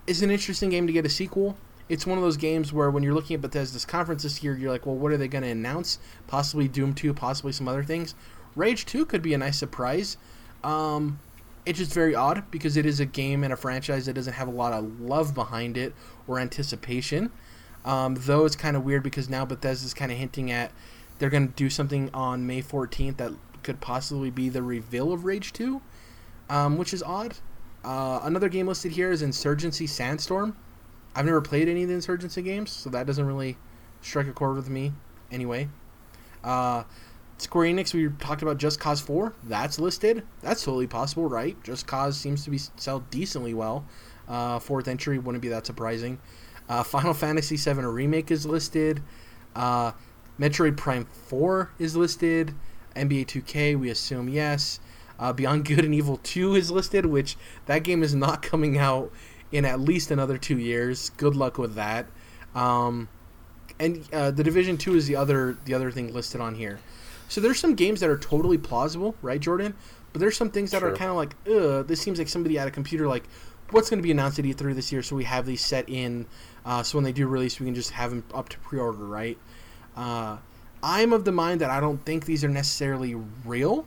It's an interesting game to get a sequel it's one of those games where when you're looking at Bethesda's conference this year, you're like, well, what are they going to announce? Possibly Doom 2, possibly some other things. Rage 2 could be a nice surprise. Um, it's just very odd because it is a game and a franchise that doesn't have a lot of love behind it or anticipation. Um, though it's kind of weird because now Bethesda's kind of hinting at they're going to do something on May 14th that could possibly be the reveal of Rage 2, um, which is odd. Uh, another game listed here is Insurgency Sandstorm. I've never played any of the Insurgency games, so that doesn't really strike a chord with me anyway. Uh, Square Enix, we talked about Just Cause 4. That's listed. That's totally possible, right? Just Cause seems to be sell decently well. Uh, fourth entry wouldn't be that surprising. Uh, Final Fantasy VII Remake is listed. Uh, Metroid Prime 4 is listed. NBA 2K, we assume yes. Uh, Beyond Good and Evil 2 is listed, which that game is not coming out in at least another two years. Good luck with that. Um, and uh, the Division Two is the other the other thing listed on here. So there's some games that are totally plausible, right, Jordan? But there's some things that sure. are kind of like, ugh, this seems like somebody at a computer like, what's going to be announced at E3 this year? So we have these set in, uh, so when they do release, we can just have them up to pre-order, right? Uh, I'm of the mind that I don't think these are necessarily real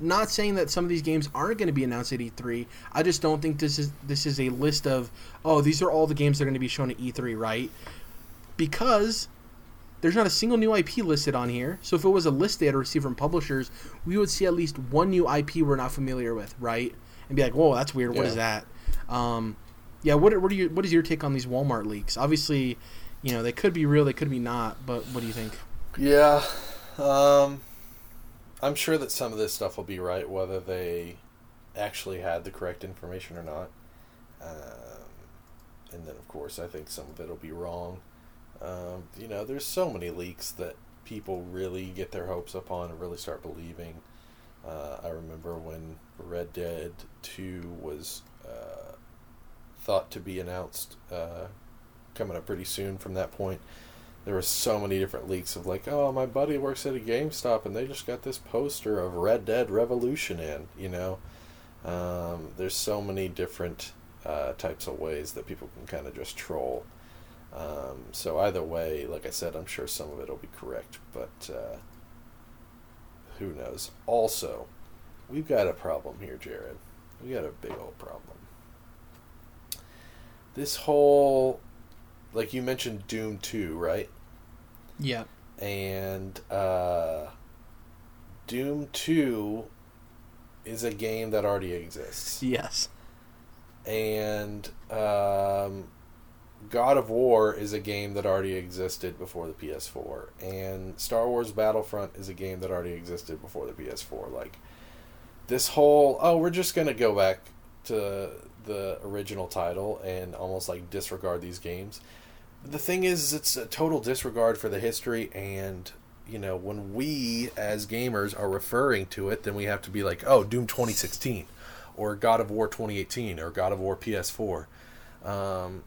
not saying that some of these games aren't going to be announced at E3. I just don't think this is this is a list of oh these are all the games that are going to be shown at E3, right? Because there's not a single new IP listed on here. So if it was a list they had received from publishers, we would see at least one new IP we're not familiar with, right? and be like, "Whoa, that's weird. What Yeah. is that?" Um, yeah. What what are your what is your take on these Walmart leaks? Obviously, you know they could be real, they could be not. But what do you think? Yeah, um, I'm sure that some of this stuff will be right, whether they actually had the correct information or not. Um, and then, of course, I think some of it will be wrong. Um, you know, there's so many leaks that people really get their hopes up on and really start believing. Uh, I remember when Red Dead 2 was uh, thought to be announced uh, coming up pretty soon from that point there were so many different leaks of like, oh, my buddy works at a GameStop and they just got this poster of Red Dead Revolution in, you know. Um, there's so many different uh, types of ways that people can kind of just troll. Um, so either way, like I said, I'm sure some of it will be correct, but uh, who knows? Also, we've got a problem here, Jared. We got a big old problem. This whole, like you mentioned, Doom Two, right? Yeah. and uh, Doom Two is a game that already exists, Yes. and um, God of War is a game that already existed before the PS4, and Star Wars Battlefront is a game that already existed before the PS4. Like this whole oh, we're just gonna go back to the original title and almost like disregard these games. The thing is, it's a total disregard for the history, and you know, when we as gamers are referring to it, then we have to be like, oh, Doom 2016, or God of War 2018, or God of War PS4. Um,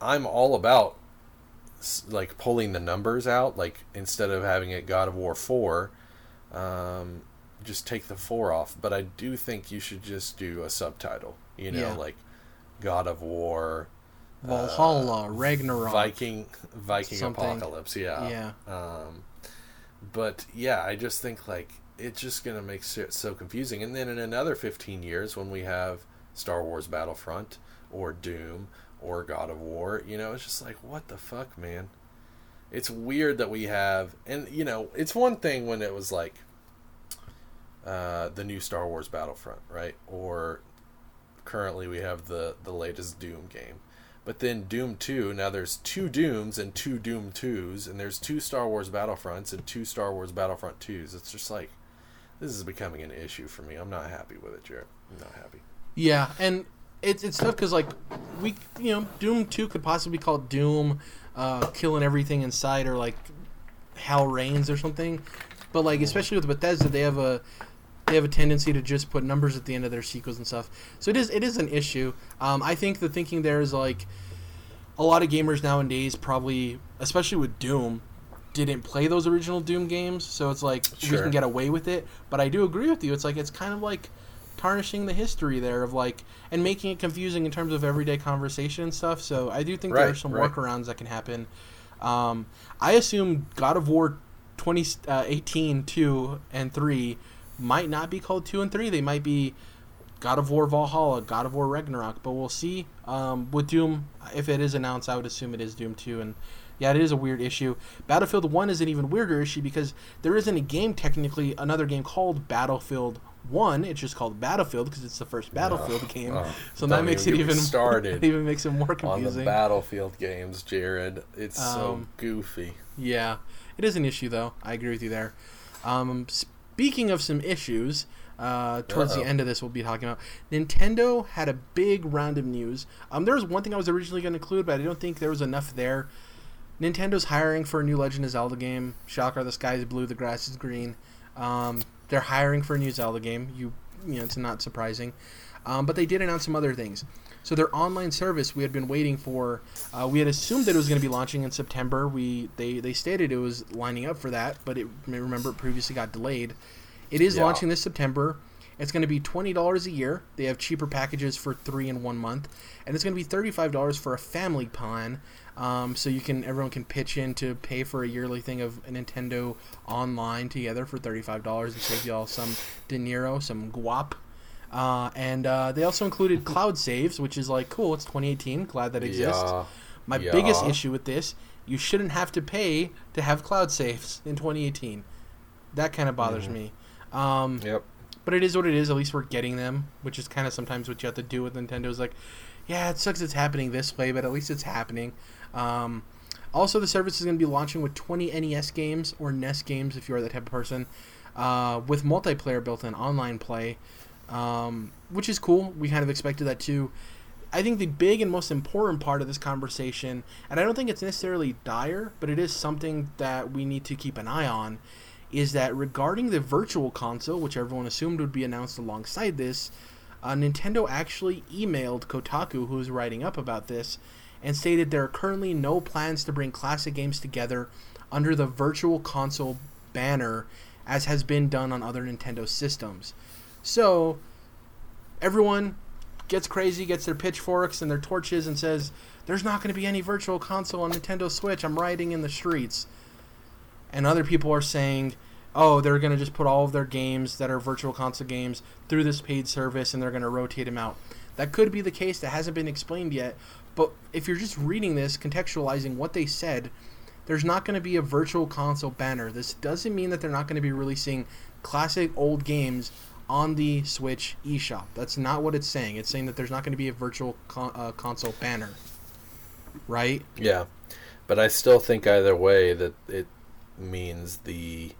I'm all about like pulling the numbers out, like instead of having it God of War 4, um, just take the 4 off. But I do think you should just do a subtitle, you know, Yeah. like God of War. Valhalla, Ragnarok. Viking Viking something. apocalypse, yeah. Yeah. Um, but yeah, I just think like it's just gonna make it so confusing. And then in another fifteen years, when we have Star Wars Battlefront or Doom or God of War, you know, it's just like what the fuck, man. It's weird that we have, and you know, it's one thing when it was like uh, the new Star Wars Battlefront, right? Or currently we have the the latest Doom game. But then Doom 2, now there's two Dooms and two Doom 2s, and there's two Star Wars Battlefronts and two Star Wars Battlefront 2s. It's just like, this is becoming an issue for me. I'm not happy with it, Jared. I'm not happy. Yeah, and it's it's tough because like we you know Doom Two could possibly be called Doom, uh, killing everything inside or like Hell Reigns or something, but like especially with Bethesda they have a they have a tendency to just put numbers at the end of their sequels and stuff. So it is it is an issue. Um, I think the thinking there is like a lot of gamers nowadays probably, especially with Doom, didn't play those original Doom games, so it's like we can get away with it. But I do agree with you. It's like it's kind of like tarnishing the history there of like and making it confusing in terms of everyday conversation and stuff. So I do think there are some right. workarounds that can happen. Um, I assume God of War 2018 2 and 3 might not be called 2 and 3. They might be God of War Valhalla, God of War Ragnarok, but we'll see. Um, with Doom, if it is announced, I would assume it is Doom 2. And yeah, it is a weird issue. Battlefield 1 is an even weirder issue because there isn't a game, technically, another game called Battlefield 1. It's just called Battlefield because it's the first Battlefield Ugh, game. ugh. so that makes it even started even makes it more On confusing. the Battlefield games, Jared. It's so Um, goofy. Yeah, it is an issue though. I agree with you there. Um, speaking of some issues, uh, towards Uh-oh. the end of this, we'll be talking about Nintendo had a big round of news. Um, there was one thing I was originally going to include, but I don't think there was enough there. Nintendo's hiring for a new Legend of Zelda game. Shocker: the sky is blue, the grass is green. Um, they're hiring for a new Zelda game. You, you know, it's not surprising. Um, but they did announce some other things. So their online service we had been waiting for. Uh, we had assumed that it was going to be launching in September. We they they stated it was lining up for that, but it remember it previously got delayed. It is Yeah. launching this September. It's going to be twenty dollars a year. They have cheaper packages for three and one month, and it's going to be thirty five dollars for a family plan. Um, so you can everyone can pitch in to pay for a yearly thing of a Nintendo online together for thirty five dollars and save you all some dinero, some guap. Uh, and uh, they also included cloud saves, which is like cool. It's 2018. Glad that exists. Yeah. My Yeah. biggest issue with this, you shouldn't have to pay to have cloud saves in 2018. That kind of bothers Mhm. me. Um, Yep. but it is what it is. At least we're getting them, which is kind of sometimes what you have to do with Nintendo. Is like, yeah, it sucks it's happening this way, but at least it's happening. Um, also, the service is going to be launching with 20 NES games or NES games if you are that type of person, uh, with multiplayer built in, online play, um, which is cool. We kind of expected that too. I think the big and most important part of this conversation, and I don't think it's necessarily dire, but it is something that we need to keep an eye on, is that regarding the virtual console, which everyone assumed would be announced alongside this, uh, Nintendo actually emailed Kotaku, who was writing up about this, and stated there are currently no plans to bring classic games together under the virtual console banner as has been done on other Nintendo systems. So, everyone gets crazy, gets their pitchforks and their torches, and says, There's not going to be any virtual console on Nintendo Switch. I'm riding in the streets. And other people are saying, Oh, they're going to just put all of their games that are virtual console games through this paid service and they're going to rotate them out. That could be the case. That hasn't been explained yet. But if you're just reading this, contextualizing what they said, there's not going to be a virtual console banner. This doesn't mean that they're not going to be releasing classic old games on the Switch eShop. That's not what it's saying. It's saying that there's not going to be a virtual con- uh, console banner. Right? Yeah. But I still think either way that it means the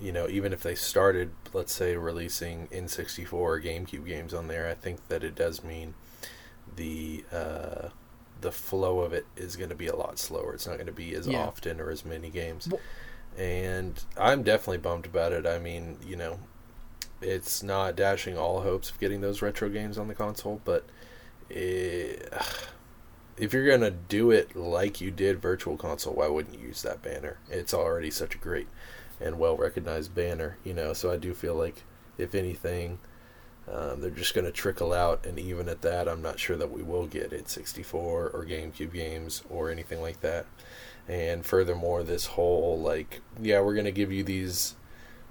you know, even if they started, let's say, releasing N64 or GameCube games on there, I think that it does mean the uh, the flow of it is going to be a lot slower. It's not going to be as yeah. often or as many games. Well, and I'm definitely bummed about it. I mean, you know, it's not dashing all hopes of getting those retro games on the console, but it, if you're gonna do it like you did Virtual Console, why wouldn't you use that banner? It's already such a great and well recognized banner, you know. So I do feel like, if anything, um, they're just going to trickle out, and even at that, I'm not sure that we will get it 64 or GameCube games or anything like that. And furthermore, this whole like, yeah, we're going to give you these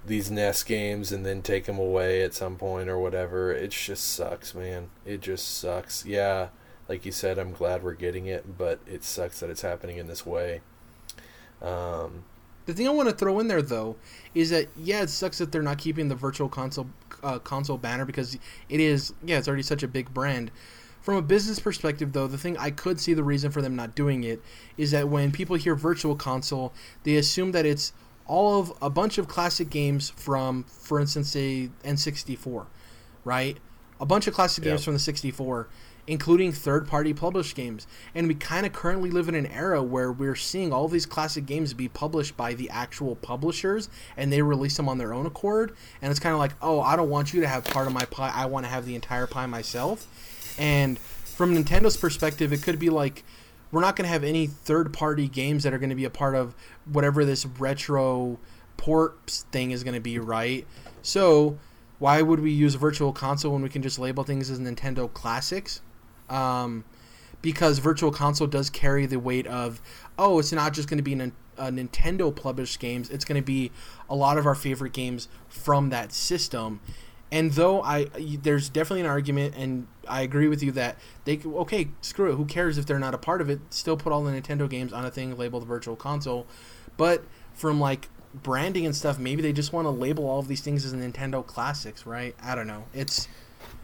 these NES games and then take them away at some point or whatever. It just sucks, man. It just sucks. Yeah, like you said, I'm glad we're getting it, but it sucks that it's happening in this way. Um, the thing I want to throw in there though is that yeah, it sucks that they're not keeping the virtual console uh, console banner because it is yeah, it's already such a big brand. From a business perspective, though, the thing I could see the reason for them not doing it is that when people hear virtual console, they assume that it's all of a bunch of classic games from, for instance, a N64, right? A bunch of classic games from the 64, including third-party published games. And we kind of currently live in an era where we're seeing all these classic games be published by the actual publishers, and they release them on their own accord. And it's kind of like, oh, I don't want you to have part of my pie. I want to have the entire pie myself. And from Nintendo's perspective, it could be like we're not going to have any third party games that are going to be a part of whatever this retro port thing is going to be, right? So, why would we use Virtual Console when we can just label things as Nintendo classics? Um, because Virtual Console does carry the weight of, oh, it's not just going to be a, a Nintendo published games, it's going to be a lot of our favorite games from that system. And though I, there's definitely an argument, and I agree with you that they okay, screw it. Who cares if they're not a part of it? Still put all the Nintendo games on a thing labeled Virtual Console. But from like branding and stuff, maybe they just want to label all of these things as Nintendo classics, right? I don't know. It's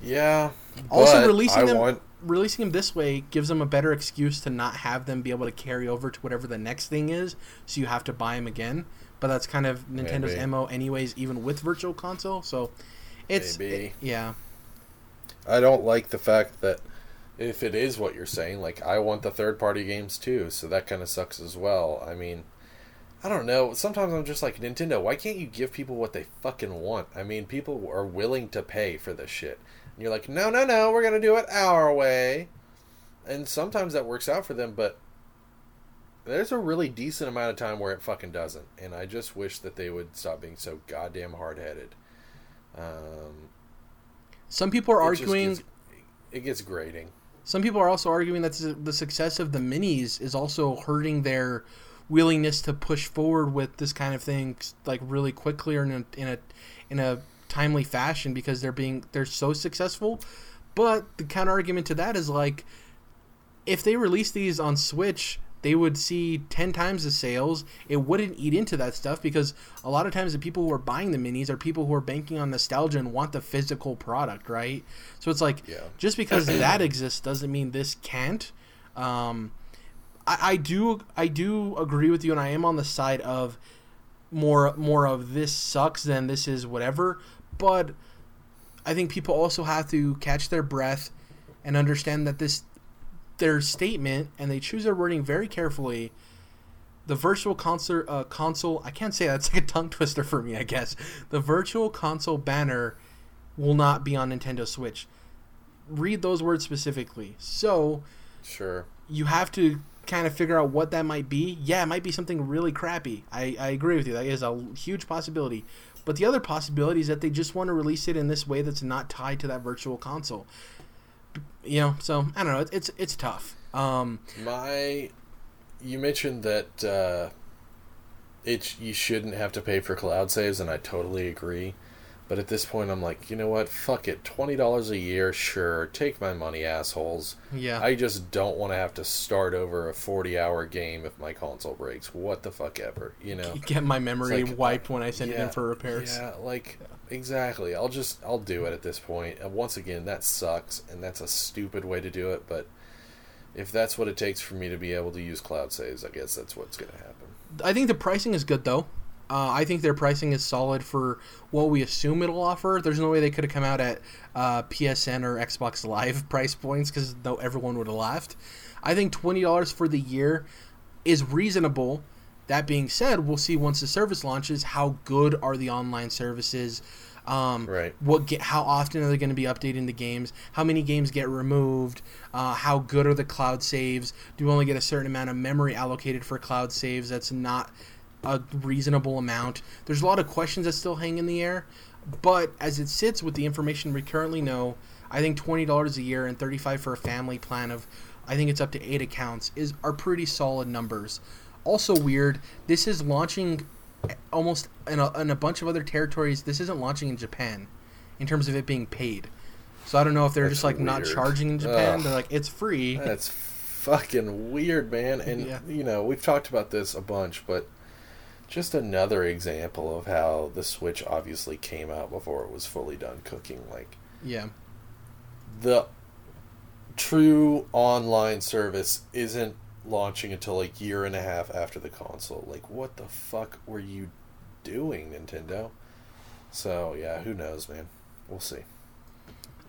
yeah. Also, releasing them want... releasing them this way gives them a better excuse to not have them be able to carry over to whatever the next thing is. So you have to buy them again. But that's kind of Nintendo's maybe. mo, anyways, even with Virtual Console. So it's it, yeah. I don't like the fact that if it is what you're saying, like I want the third party games too, so that kind of sucks as well. I mean, I don't know. Sometimes I'm just like Nintendo. Why can't you give people what they fucking want? I mean, people are willing to pay for this shit. And you're like, no, no, no, we're gonna do it our way. And sometimes that works out for them, but there's a really decent amount of time where it fucking doesn't. And I just wish that they would stop being so goddamn hard headed. Um, some people are arguing. Gets, it gets grating. Some people are also arguing that the success of the minis is also hurting their willingness to push forward with this kind of thing like really quickly or in a in a, in a timely fashion because they're being they're so successful. But the counter argument to that is like if they release these on Switch, they would see 10 times the sales. It wouldn't eat into that stuff because a lot of times the people who are buying the minis are people who are banking on nostalgia and want the physical product, right? So it's like, Yeah. just because that exists doesn't mean this can't. Um, I, I do I do agree with you, and I am on the side of more more of this sucks than this is whatever. But I think people also have to catch their breath and understand that this their statement and they choose their wording very carefully. The virtual console uh, console I can't say that's like a tongue twister for me, I guess. The virtual console banner will not be on Nintendo Switch. Read those words specifically. So Sure. you have to kind of figure out what that might be. Yeah, it might be something really crappy. I, I agree with you. That is a huge possibility. But the other possibility is that they just want to release it in this way that's not tied to that virtual console. You know, so I don't know. It's it's, it's tough. Um, My, you mentioned that uh, it you shouldn't have to pay for cloud saves, and I totally agree. But at this point, I'm like, you know what? Fuck it. Twenty dollars a year, sure. Take my money, assholes. yeah, I just don't want to have to start over a forty-hour game if my console breaks. What the fuck ever, you know? get my memory like, wiped when I send it in for repairs. Yeah, like exactly. I'll just I'll do it at this point. And once again, that sucks, and that's a stupid way to do it. But if that's what it takes for me to be able to use cloud saves, I guess that's what's going to happen. I think the pricing is good though. Uh, I think their pricing is solid for what we assume it'll offer. There's no way they could have come out at uh, PSN or Xbox Live price points because though everyone would have laughed. I think twenty dollars for the year is reasonable. That being said, we'll see once the service launches how good are the online services. Um, Right. What get, how often are they going to be updating the games? How many games get removed? Uh, how good are the cloud saves? Do you only get a certain amount of memory allocated for cloud saves? That's not a reasonable amount. There's a lot of questions that still hang in the air, but as it sits with the information we currently know, I think twenty dollars a year and thirty five for a family plan of, I think it's up to eight accounts is are pretty solid numbers. Also weird, this is launching almost in a, in a bunch of other territories. This isn't launching in Japan, in terms of it being paid. So I don't know if they're That's just like not charging in Japan. Ugh. They're like it's free. That's fucking weird, man. And Yeah. you know we've talked about this a bunch, but just another example of how the Switch obviously came out before it was fully done cooking. Like yeah. the true online service isn't launching until a year and a half after the console. Like, what the fuck were you doing, Nintendo? So, yeah, who knows, man? We'll see.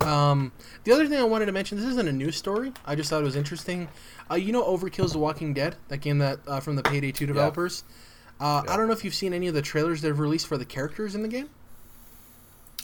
Um, the other thing I wanted to mention, this isn't a news story. I just thought it was interesting. Uh, you know, Overkill's The Walking Dead, that game that uh, from the Payday Two developers. Uh, Yeah. I don't know if you've seen any of the trailers they've released for the characters in the game.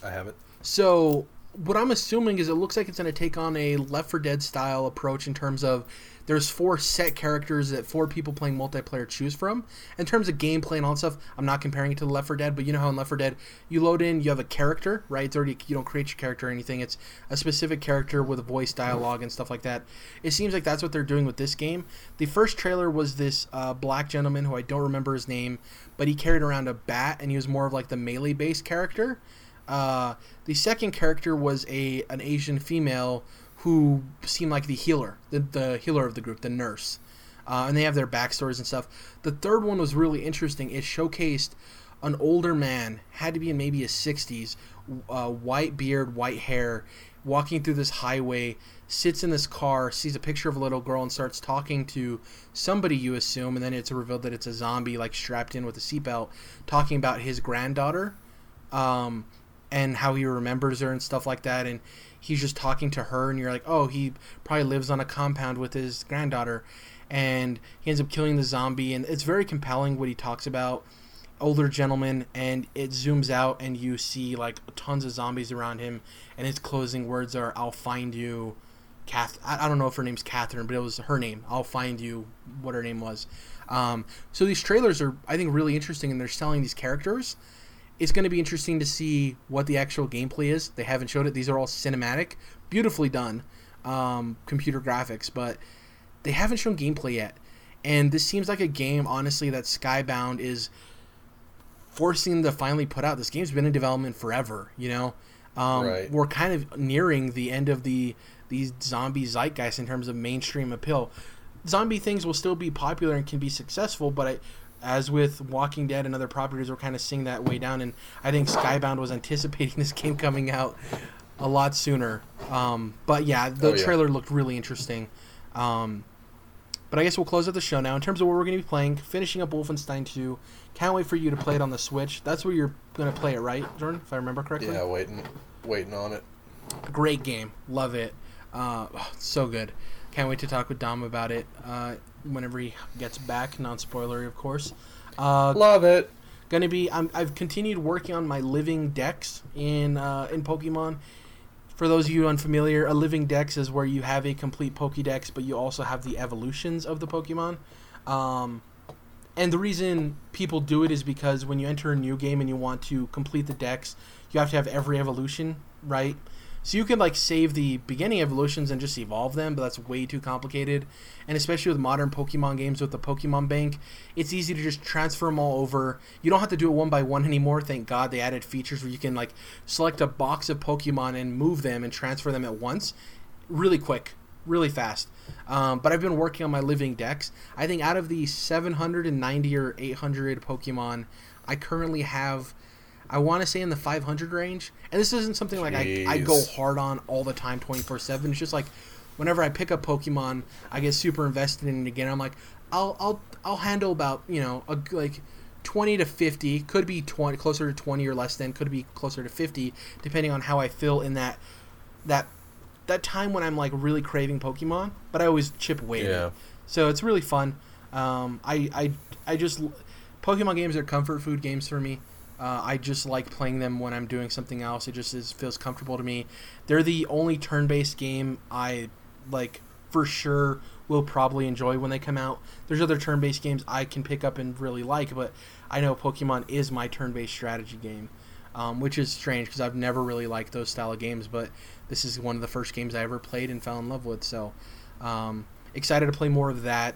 I haven't. So what I'm assuming is it looks like it's going to take on a Left 4 Dead style approach in terms of there's four set characters that four people playing multiplayer choose from. In terms of gameplay and all that stuff, I'm not comparing it to Left 4 Dead, but you know how in Left 4 Dead you load in, you have a character, right? It's already you don't create your character or anything. It's a specific character with a voice dialogue and stuff like that. It seems like that's what they're doing with this game. The first trailer was this uh, black gentleman who I don't remember his name, but he carried around a bat and he was more of like the melee based character. Uh, the second character was a an Asian female who seemed like the healer, the, the healer of the group, the nurse. Uh, and they have their backstories and stuff. The third one was really interesting. It showcased an older man, had to be in maybe his 60s, uh, white beard, white hair, walking through this highway, sits in this car, sees a picture of a little girl, and starts talking to somebody you assume, and then it's revealed that it's a zombie, like strapped in with a seatbelt, talking about his granddaughter um, and how he remembers her and stuff like that. And he's just talking to her, and you're like, oh, he probably lives on a compound with his granddaughter. And he ends up killing the zombie, and it's very compelling what he talks about. Older gentleman, and it zooms out, and you see like tons of zombies around him, and his closing words are, "I'll find you." Kath, I don't know if her name's Catherine, but it was her name. I'll find you, what her name was. Um, so these trailers are, I think, really interesting, and they're selling these characters it's going to be interesting to see what the actual gameplay is. They haven't showed it. These are all cinematic, beautifully done, um, computer graphics, but they haven't shown gameplay yet. And this seems like a game, honestly, that Skybound is forcing to finally put out. This game's been in development forever, you know. Um, Right. We're kind of nearing the end of the these zombie zeitgeist in terms of mainstream appeal. zombie things will still be popular and can be successful, but I, as with Walking Dead and other properties, we're kind of seeing that way down. And I think Skybound was anticipating this game coming out a lot sooner. Um, but yeah, the Oh, yeah. trailer looked really interesting. Um, but I guess we'll close out the show now. In terms of what we're going to be playing, finishing up Wolfenstein 2. Can't wait for you to play it on the Switch. That's where you're going to play it, right, Jordan? If I remember correctly. Yeah, waiting, waiting on it. Great game. Love it. Uh, oh, so good. Can't wait to talk with Dom about it uh, whenever he gets back. Non spoilery, of course. Uh, Love it. gonna be. I'm, I've continued working on my living dex in uh, in Pokemon. For those of you unfamiliar, a living dex is where you have a complete Pokédex, but you also have the evolutions of the Pokemon. Um, and the reason people do it is because when you enter a new game and you want to complete the dex, you have to have every evolution, right? So you can like save the beginning evolutions and just evolve them, but that's way too complicated. And especially with modern Pokemon games with the Pokemon Bank, it's easy to just transfer them all over. You don't have to do it one by one anymore. Thank God they added features where you can like select a box of Pokemon and move them and transfer them at once, really quick, really fast. Um, but I've been working on my living dex. I think out of the 790 or 800 Pokemon, I currently have I want to say in the 500 range. And this isn't something like I, I go hard on all the time 24 7. It's just like whenever I pick up Pokemon, I get super invested in it again. I'm like, I'll, I'll, I'll handle about, you know, a, like 20 to 50. Could be 20, closer to 20 or less than. Could be closer to 50, depending on how I feel in that, that, that time when I'm like really craving Pokemon. But I always chip away it. Yeah. So it's really fun. Um, I, I, I just Pokemon games are comfort food games for me. Uh, I just like playing them when I'm doing something else. It just is, feels comfortable to me. They're the only turn-based game I like for sure will probably enjoy when they come out. There's other turn-based games I can pick up and really like, but I know Pokemon is my turn-based strategy game, um, which is strange because I've never really liked those style of games. But this is one of the first games I ever played and fell in love with. So um, excited to play more of that.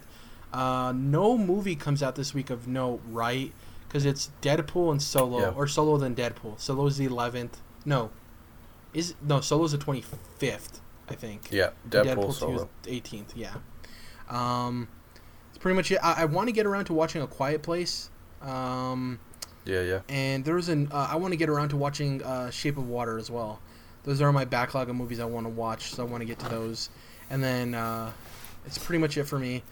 Uh, no movie comes out this week of note, right? Because it's Deadpool and Solo, Yeah. or Solo then Deadpool. Solo's the 11th. No, is no Solo's the 25th, I think. Yeah, Deadpool, solo. 18th. Yeah. Um, it's pretty much it. I, I want to get around to watching A Quiet Place. Um, Yeah, yeah. and there's an uh, I want to get around to watching uh, Shape of Water as well. Those are my backlog of movies I want to watch, so I want to get to those. And then uh, it's pretty much it for me.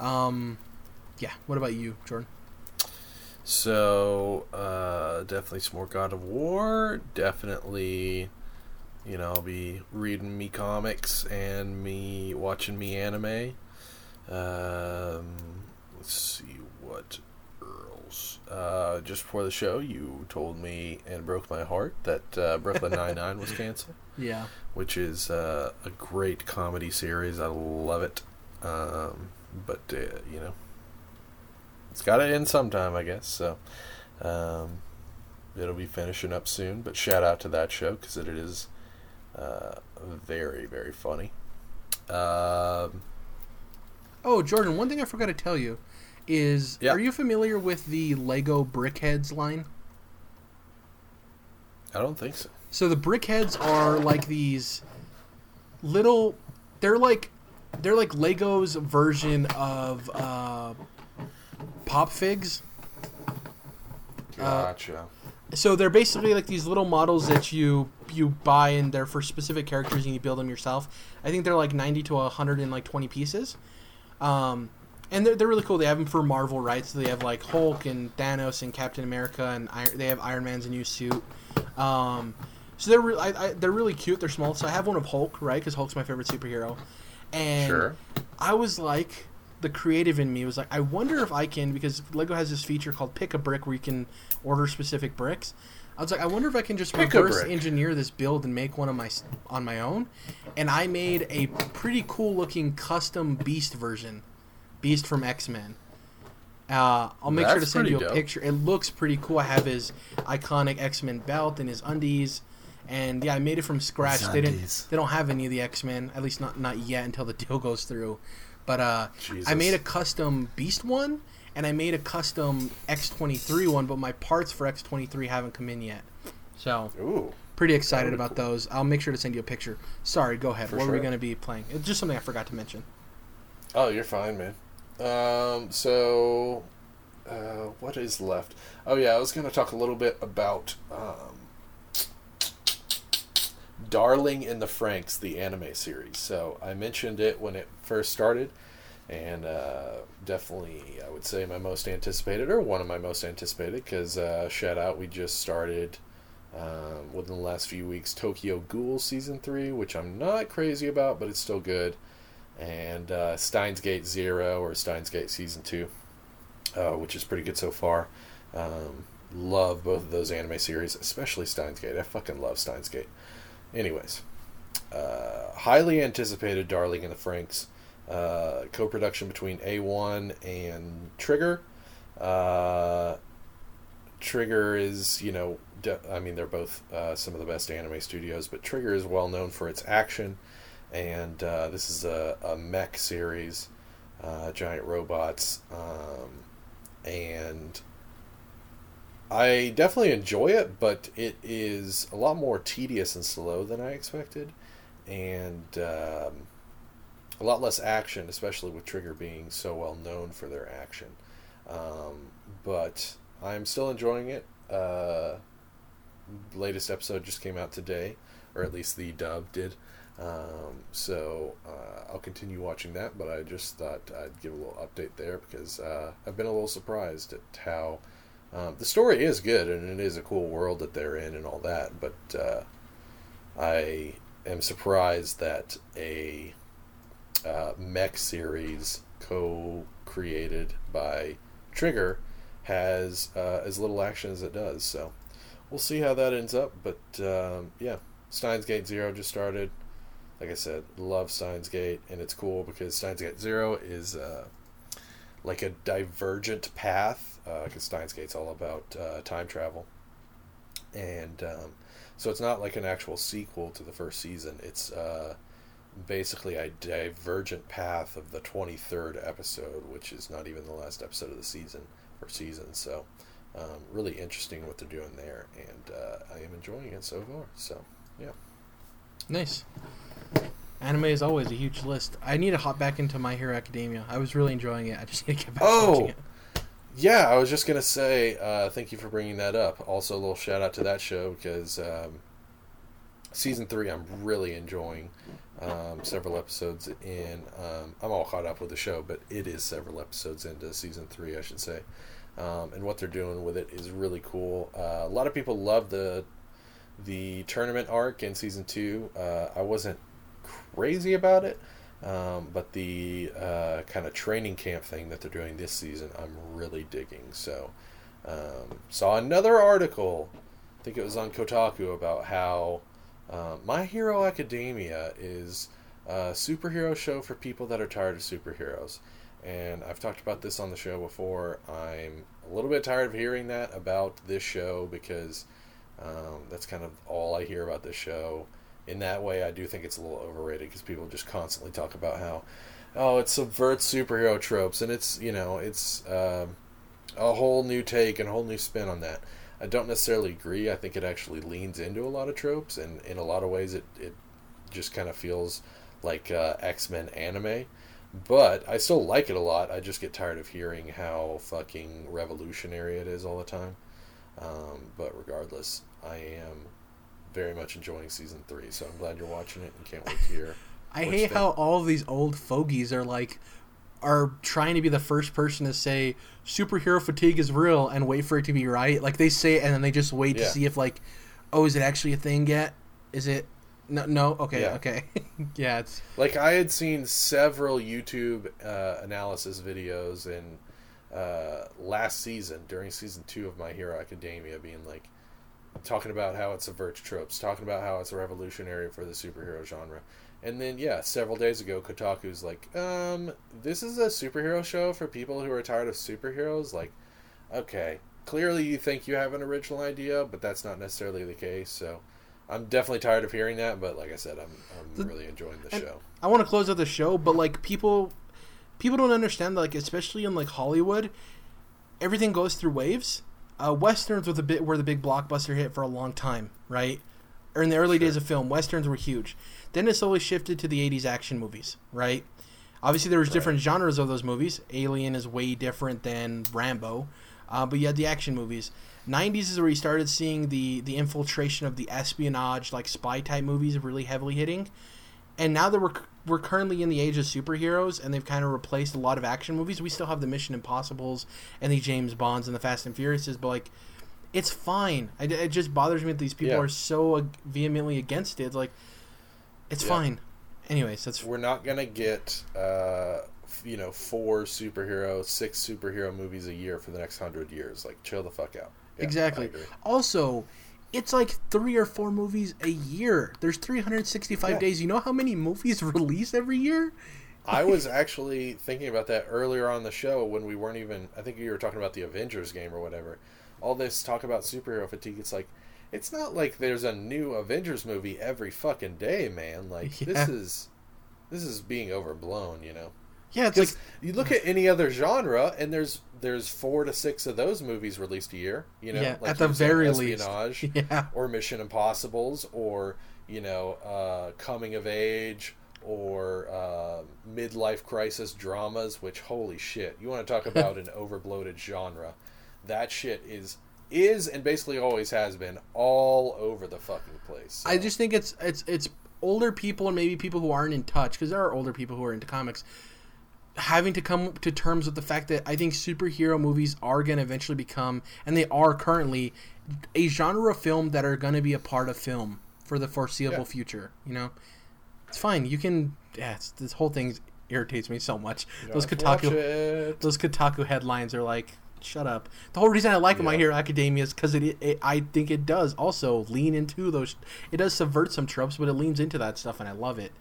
Um, yeah. What about you, Jordan? So, uh, definitely some more God of War. Definitely, you know, I'll be reading me comics and me watching me anime. Um, let's see what else. Uh, just before the show, you told me and broke my heart that uh, Brooklyn Nine Nine was canceled, Yeah. which is uh, a great comedy series. I love it. Um, but uh, you know, it's got to end sometime, I guess. So um, it'll be finishing up soon. But shout out to that show because it is uh, very, very funny. Um, Oh, Jordan. One thing I forgot to tell you is, Yeah. are you familiar with the Lego Brickheads line? I don't think so. So the brickheads are like these little. They're like they're like Lego's version of uh, pop figs. Uh, Gotcha. So they're basically like these little models that you you buy and they're for specific characters and you build them yourself. I think they're like ninety to hundred and like twenty pieces. Um, and they're, they're really cool. They have them for Marvel, right? So they have like Hulk and Thanos and Captain America, and Iron, they have Iron Man's new suit. Um, so they're re- I, I, they're really cute. They're small. So I have one of Hulk, right? Because Hulk's my favorite superhero. And Sure. I was like, the creative in me was like, I wonder if I can because Lego has this feature called Pick a Brick where you can order specific bricks. I was like, I wonder if I can just Pick reverse engineer this build and make one of my on my own. And I made a pretty cool looking custom Beast version, Beast from X Men. Uh, I'll make sure to send you a dope. picture. It looks pretty cool. I have his iconic X Men belt and his undies, and yeah, I made it from scratch. His They didn't. They don't have any of the X Men, at least not not yet until the deal goes through. But uh, I made a custom Beast one, and I made a custom X twenty three one, but my parts for X twenty three haven't come in yet. So Ooh. pretty excited about those. I'll make sure to send you a picture. Sorry, go ahead. For what are we going to be playing? It's just something I forgot to mention. Oh, you're fine, man. Um, so, uh, what is left? Oh yeah, I was going to talk a little bit about um, Darling in the Franxx, the anime series. So I mentioned it when it first started, and uh, definitely I would say my most anticipated, or one of my most anticipated, because uh, shout out, we just started. Um, within the last few weeks, Tokyo Ghoul season three, which I'm not crazy about, but it's still good and uh, Steins Gate Zero or Steins Gate Season Two, uh, which is pretty good so far. Um, love both of those anime series, especially Steins Gate. I fucking love Steins Gate. Anyways, uh, highly anticipated Darling in the Franxx uh, co-production between A1 and Trigger. Uh, Trigger is, you know, de- I mean, they're both uh, some of the best anime studios, but Trigger is well known for its action and uh, this is a, a mech series, uh, giant robots, um, and I definitely enjoy it, but it is a lot more tedious and slow than I expected, and um, a lot less action, especially with Trigger being so well known for their action. Um, but I'm still enjoying it. Uh, latest episode just came out today, or at least the dub did. Um, so uh, I'll continue watching that, but I just thought I'd give a little update there because uh, I've been a little surprised at how um, the story is good and it is a cool world that they're in and all that, but uh, I am surprised that a uh, mech series co-created by Trigger has uh, as little action as it does. So we'll see how that ends up, but um, yeah. Steins Gate Zero just started like I said, love Steins Gate, and it's cool because Steins Gate Zero is uh, like a divergent path because uh, Steins Gate's all about uh, time travel, and um, so it's not like an actual sequel to the first season. It's uh, basically a divergent path of the twenty third episode, which is not even the last episode of the season or season. So. Um, really interesting what they're doing there, and uh, I am enjoying it so far. So, yeah. Nice. Anime is always a huge list. I need to hop back into My Hero Academia. I was really enjoying it. I just need to get back oh, watching it. Yeah, I was just gonna say uh, thank you for bringing that up. Also, a little shout out to that show because um, season three I'm really enjoying. Um, several episodes in. Um, I'm all caught up with the show, but it is several episodes into season three, I should say. Um, and what they're doing with it is really cool. Uh, a lot of people love the the tournament arc in season two. Uh, I wasn't crazy about it, um, but the uh, kind of training camp thing that they're doing this season, I'm really digging. So, um, saw another article, I think it was on Kotaku, about how uh, My Hero Academia is a superhero show for people that are tired of superheroes. And I've talked about this on the show before. I'm a little bit tired of hearing that about this show because um, that's kind of all I hear about this show. In that way, I do think it's a little overrated because people just constantly talk about how, oh, it subverts superhero tropes, and it's you know it's um, a whole new take and a whole new spin on that. I don't necessarily agree. I think it actually leans into a lot of tropes, and in a lot of ways, it it just kind of feels like uh, X Men anime. But I still like it a lot. I just get tired of hearing how fucking revolutionary it is all the time. Um, but regardless, I am very much enjoying season three, so I'm glad you're watching it and can't wait to hear. I hate how all of these old fogies are like are trying to be the first person to say superhero fatigue is real and wait for it to be right. Like they say it and then they just wait yeah. to see if like, oh, is it actually a thing yet? Is it? No, no. Okay, yeah. okay. yeah, it's like I had seen several YouTube uh, analysis videos and uh, last season during season two of My Hero Academia, being like talking about how it subverts tropes, talking about how it's a revolutionary for the superhero genre. And then, yeah, several days ago, Kotaku's like, um, this is a superhero show for people who are tired of superheroes. Like, okay, clearly you think you have an original idea, but that's not necessarily the case. So, I'm definitely tired of hearing that. But like I said, I'm I'm really enjoying the show. I want to close out the show, but like people people don't understand that, like especially in like Hollywood, everything goes through waves. Uh, westerns were the bit were the big blockbuster hit for a long time, right? Or in the early sure. days of film, westerns were huge. Then it slowly shifted to the '80s action movies, right? Obviously, there was different genres of those movies. Alien is way different than Rambo, uh, but you had the action movies. 90s is where you started seeing the the infiltration of the espionage, like spy type movies, really heavily hitting. And now that we're we're currently in the age of superheroes, and they've kind of replaced a lot of action movies. We still have the Mission Impossible's and the James Bonds and the Fast and Furiouses, but like, it's fine. It, it just bothers me that these people Yeah. are so vehemently against it. It's like, it's Yeah. fine. Anyways, that's We're not gonna get, uh, you know, four superhero, six superhero movies a year for the next hundred years. Like, chill the fuck out. Yeah, exactly. Also, it's like three or four movies a year. There's 365 Yeah. days. You know how many movies release every year? I was actually thinking about that earlier on the show when we weren't even. I think you were talking about the Avengers game or whatever. All this talk about superhero fatigue. It's like, it's not like there's a new Avengers movie every fucking day, man. Like Yeah. this is, this is being overblown. You know. Yeah, it's like you look at any other genre, and there's there's four to six of those movies released a year. You know, Yeah, like at the very least. espionage, yeah. or Mission Impossible's, or you know, uh, coming of age, or uh, midlife crisis dramas. Which holy shit, you want to talk about an overbloated genre? That shit is is and basically always has been all over the fucking place. I just think it's it's it's older people and maybe people who aren't in touch because there are older people who are into comics having to come to terms with the fact that I think superhero movies are going to eventually become and they are currently a genre of film that are going to be a part of film for the foreseeable Yeah. future, you know. It's fine. You can yeah, it's, this whole thing irritates me so much. Those don't have to Kotaku those Kotaku headlines are like, shut up. The whole reason I like My Yeah. Hero Academia is because it, it, I think it does also lean into those. It does subvert some tropes, but it leans into that stuff, and I love it.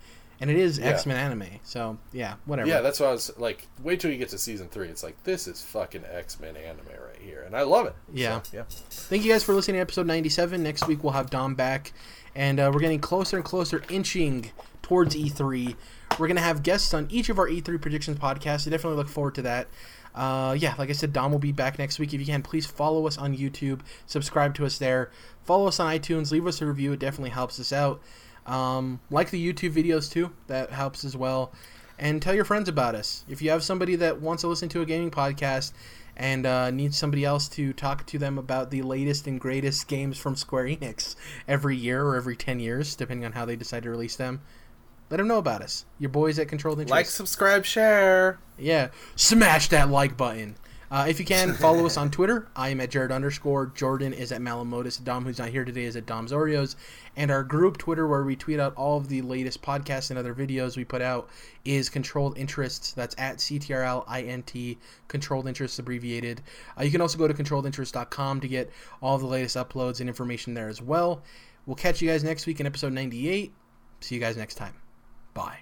And it is Yeah. X Men anime, so yeah, whatever. Yeah, that's why I was like, wait till you get to season three. It's like this is fucking X Men anime right here, and I love it. Yeah. So, yeah. Thank you guys for listening to episode 97. Next week we'll have Dom back, and uh, we're getting closer and closer, inching towards E3. We're going to have guests on each of our E3 predictions podcasts. I definitely look forward to that. Uh, yeah, like I said, Dom will be back next week. If you can, please follow us on YouTube, subscribe to us there, follow us on iTunes, leave us a review. It definitely helps us out. Um, like the YouTube videos too, that helps as well. And tell your friends about us. If you have somebody that wants to listen to a gaming podcast and uh, needs somebody else to talk to them about the latest and greatest games from Square Enix every year or every 10 years, depending on how they decide to release them, let them know about us. Your boys at Controlled Interest. Like, subscribe, share. Yeah, smash that like button. Uh, if you can, follow us on Twitter. I am at Jared underscore. Jordan is at Malamotus. Dom, who's not here today, is at Dom's Oreos. And our group Twitter, where we tweet out all of the latest podcasts and other videos we put out, is Controlled Interests. That's at CTRLINT, Controlled Interests abbreviated. Uh, you can also go to controlledinterest.com to get all the latest uploads and information there as well. We'll catch you guys next week in episode 98. See you guys next time. Bye.